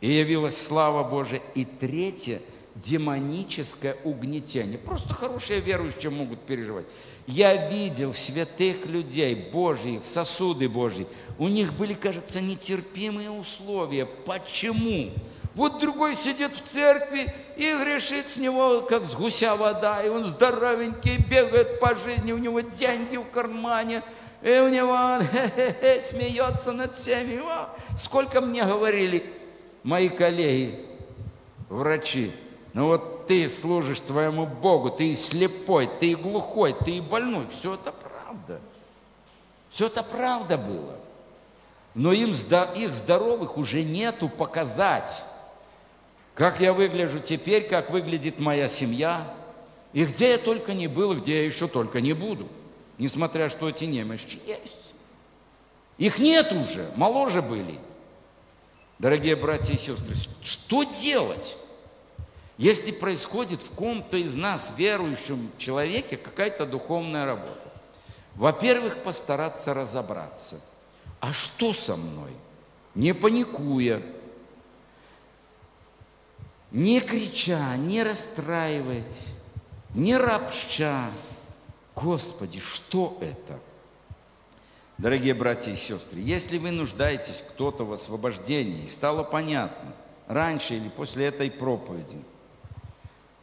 И явилась слава Божия. И третье, демоническое угнетение. Просто хорошие верующие могут переживать. Я видел святых людей Божьих, сосуды Божьи. У них были, кажется, нетерпимые условия. Почему? Вот другой сидит в церкви и грешит с него, как с гуся вода, и он здоровенький, бегает по жизни, у него деньги в кармане, и у него он смеется над всеми. О, сколько мне говорили мои коллеги, врачи, ну вот ты служишь твоему Богу, ты и слепой, ты и глухой, ты и больной. Все это правда. Все это правда было. Но им, их здоровых уже нету показать. Как я выгляжу теперь, как выглядит моя семья, и где я только не был, где я еще только не буду, несмотря что эти немощи есть. Их нет уже, моложе были. Дорогие братья и сестры, что делать, если происходит в ком-то из нас, верующем человеке, какая-то духовная работа? Во-первых, постараться разобраться. А что со мной? Не паникуя, не крича, не расстраиваясь, не ропща. Господи, что это? Дорогие братья и сестры, если вы нуждаетесь кто-то в освобождении, стало понятно, раньше или после этой проповеди,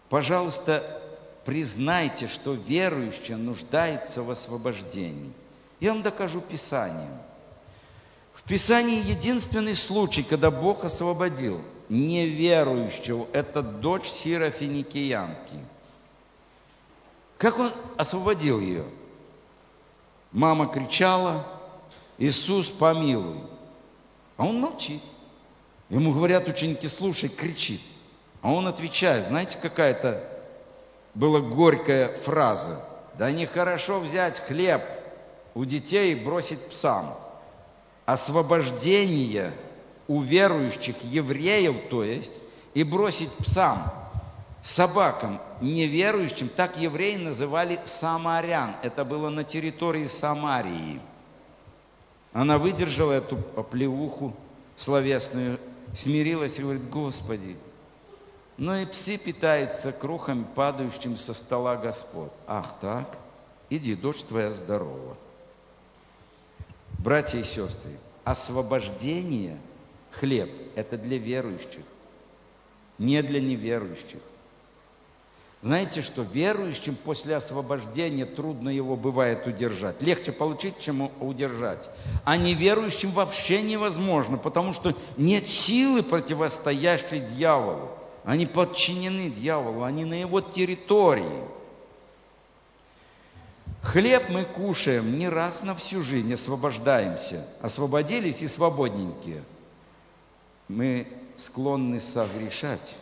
пожалуйста, признайте, что верующий нуждается в освобождении. Я вам докажу Писанием. В Писании единственный случай, когда Бог освободил – неверующего. Это дочь Сира Финикиянки. Как он освободил ее? Мама кричала, Иисус, помилуй. А он молчит. Ему говорят ученики, слушай, кричит. А он отвечает, знаете, какая-то была горькая фраза. Да нехорошо взять хлеб у детей и бросить псам. Освобождение у верующих евреев, то есть, и бросить псам, собакам, неверующим, так евреи называли самарян. Это было на территории Самарии. Она выдержала эту оплеуху словесную, смирилась и говорит, Господи, но и псы питаются крохами, падающим со стола Господь. Ах так? Иди, дочь твоя здорова. Братья и сестры, освобождение, хлеб, это для верующих, не для неверующих. Знаете что, верующим после освобождения трудно его бывает удержать. Легче получить, чем удержать. А неверующим вообще невозможно, потому что нет силы, противостоящей дьяволу. Они подчинены дьяволу, они на его территории. Хлеб мы кушаем не раз на всю жизнь, освобождаемся. Освободились и свободненькие. Мы склонны согрешать.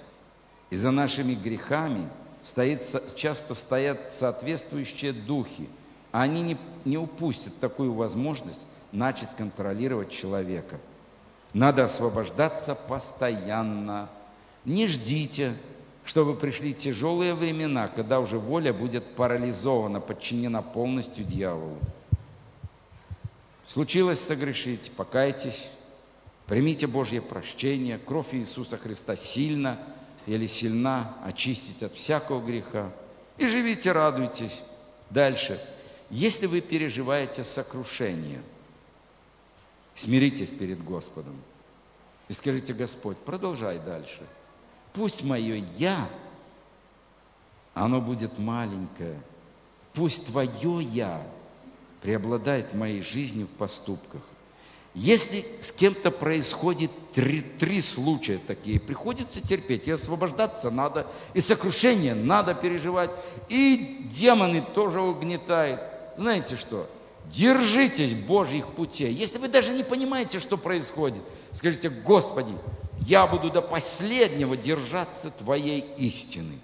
И за нашими грехами – стоит, часто стоят соответствующие духи. Они не, не упустят такую возможность начать контролировать человека. Надо освобождаться постоянно. Не ждите, чтобы пришли тяжелые времена, когда уже воля будет парализована, подчинена полностью дьяволу. Случилось согрешить, покайтесь, примите Божье прощение, кровь Иисуса Христа сильно – или сильна очистить от всякого греха. И живите, радуйтесь. Дальше. Если вы переживаете сокрушение, смиритесь перед Господом и скажите, Господь, продолжай дальше. Пусть мое «я», оно будет маленькое. Пусть твое «я» преобладает в моей жизни в поступках. Если с кем-то происходит три, три случая такие, приходится терпеть, и освобождаться надо, и сокрушение надо переживать, и демоны тоже угнетают. Знаете что? Держитесь Божьих путей. Если вы даже не понимаете, что происходит, скажите, Господи, я буду до последнего держаться Твоей истины.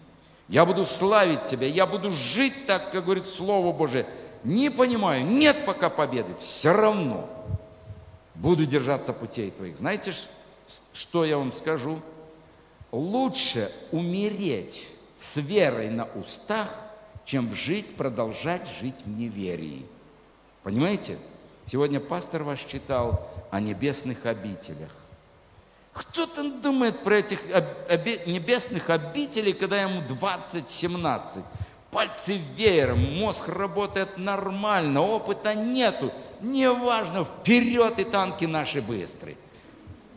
Я буду славить Тебя, я буду жить так, как говорит Слово Божие. Не понимаю, нет пока победы, все равно буду держаться путей твоих. Знаете, что я вам скажу? Лучше умереть с верой на устах, чем жить, продолжать жить в неверии. Понимаете? Сегодня пастор ваш читал о небесных обителях. Кто там думает про этих оби- небесных обителей, когда ему 20-17? Пальцы веером, мозг работает нормально, опыта нету. Неважно, вперед и танки наши быстрые.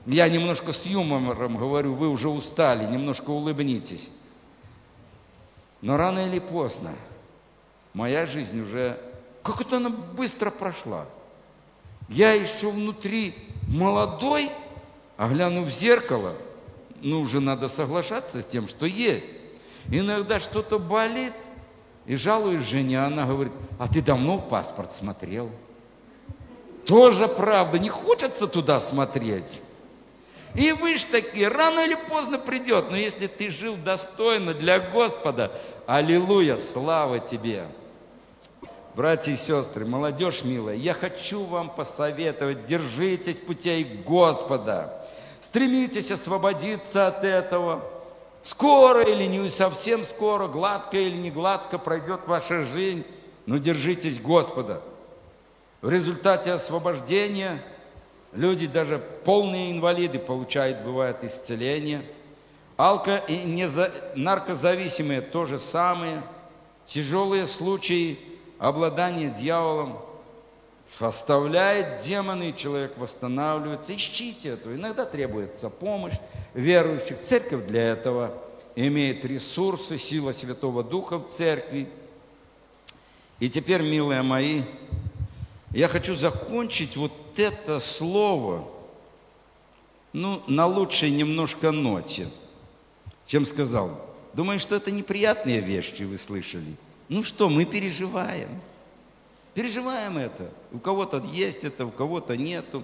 Я немножко с юмором говорю, вы уже устали, немножко улыбнитесь. Но рано или поздно моя жизнь уже... Как это она быстро прошла? Я еще внутри молодой, а гляну в зеркало, ну уже надо соглашаться с тем, что есть. Иногда что-то болит, и жалуюсь жене, она говорит, а ты давно паспорт смотрел? Тоже правда, не хочется туда смотреть. И вы ж такие, рано или поздно придет. Но если ты жил достойно для Господа, аллилуйя, слава тебе. Братья и сестры, молодежь милая, я хочу вам посоветовать, держитесь путей Господа. Стремитесь освободиться от этого. Скоро или не совсем скоро, гладко или не гладко пройдет ваша жизнь, но держитесь Господа. В результате освобождения люди, даже полные инвалиды, получают, бывает, исцеление. Алко- и неза... наркозависимые то же самое. Тяжелые случаи обладания дьяволом оставляет демоны, человек восстанавливается. Ищите это. Иногда требуется помощь верующих. Церковь для этого имеет ресурсы, сила Святого Духа в церкви. И теперь, милые мои, я хочу закончить вот это слово, ну, на лучшей немножко ноте, чем сказал. Думаю, что это неприятные вещи вы слышали. Ну что, мы переживаем. Переживаем это. У кого-то есть это, у кого-то нету.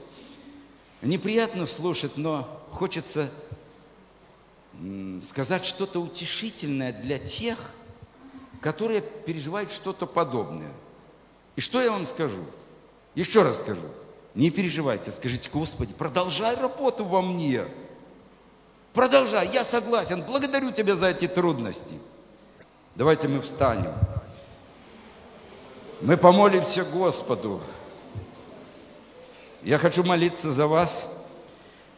Неприятно слушать, но хочется сказать что-то утешительное для тех, которые переживают что-то подобное. И что я вам скажу? Еще раз скажу. Не переживайте, скажите, Господи, продолжай работу во мне. Продолжай, я согласен, благодарю Тебя за эти трудности. Давайте мы встанем. Мы помолимся Господу. Я хочу молиться за вас,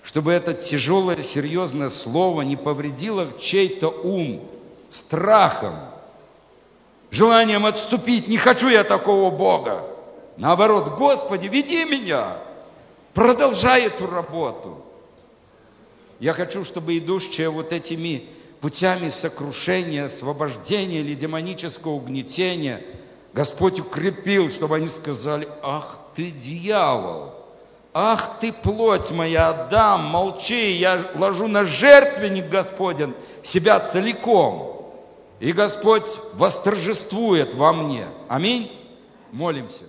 чтобы это тяжелое, серьезное слово не повредило чей-то ум страхом, желанием отступить. Не хочу я такого Бога. Наоборот, Господи, веди меня. Продолжай эту работу. Я хочу, чтобы идущие вот этими путями сокрушения, освобождения или демонического угнетения, Господь укрепил, чтобы они сказали, ах ты дьявол, ах ты плоть моя, Адам, молчи, я ложу на жертвенник Господен себя целиком. И Господь восторжествует во мне. Аминь. Молимся.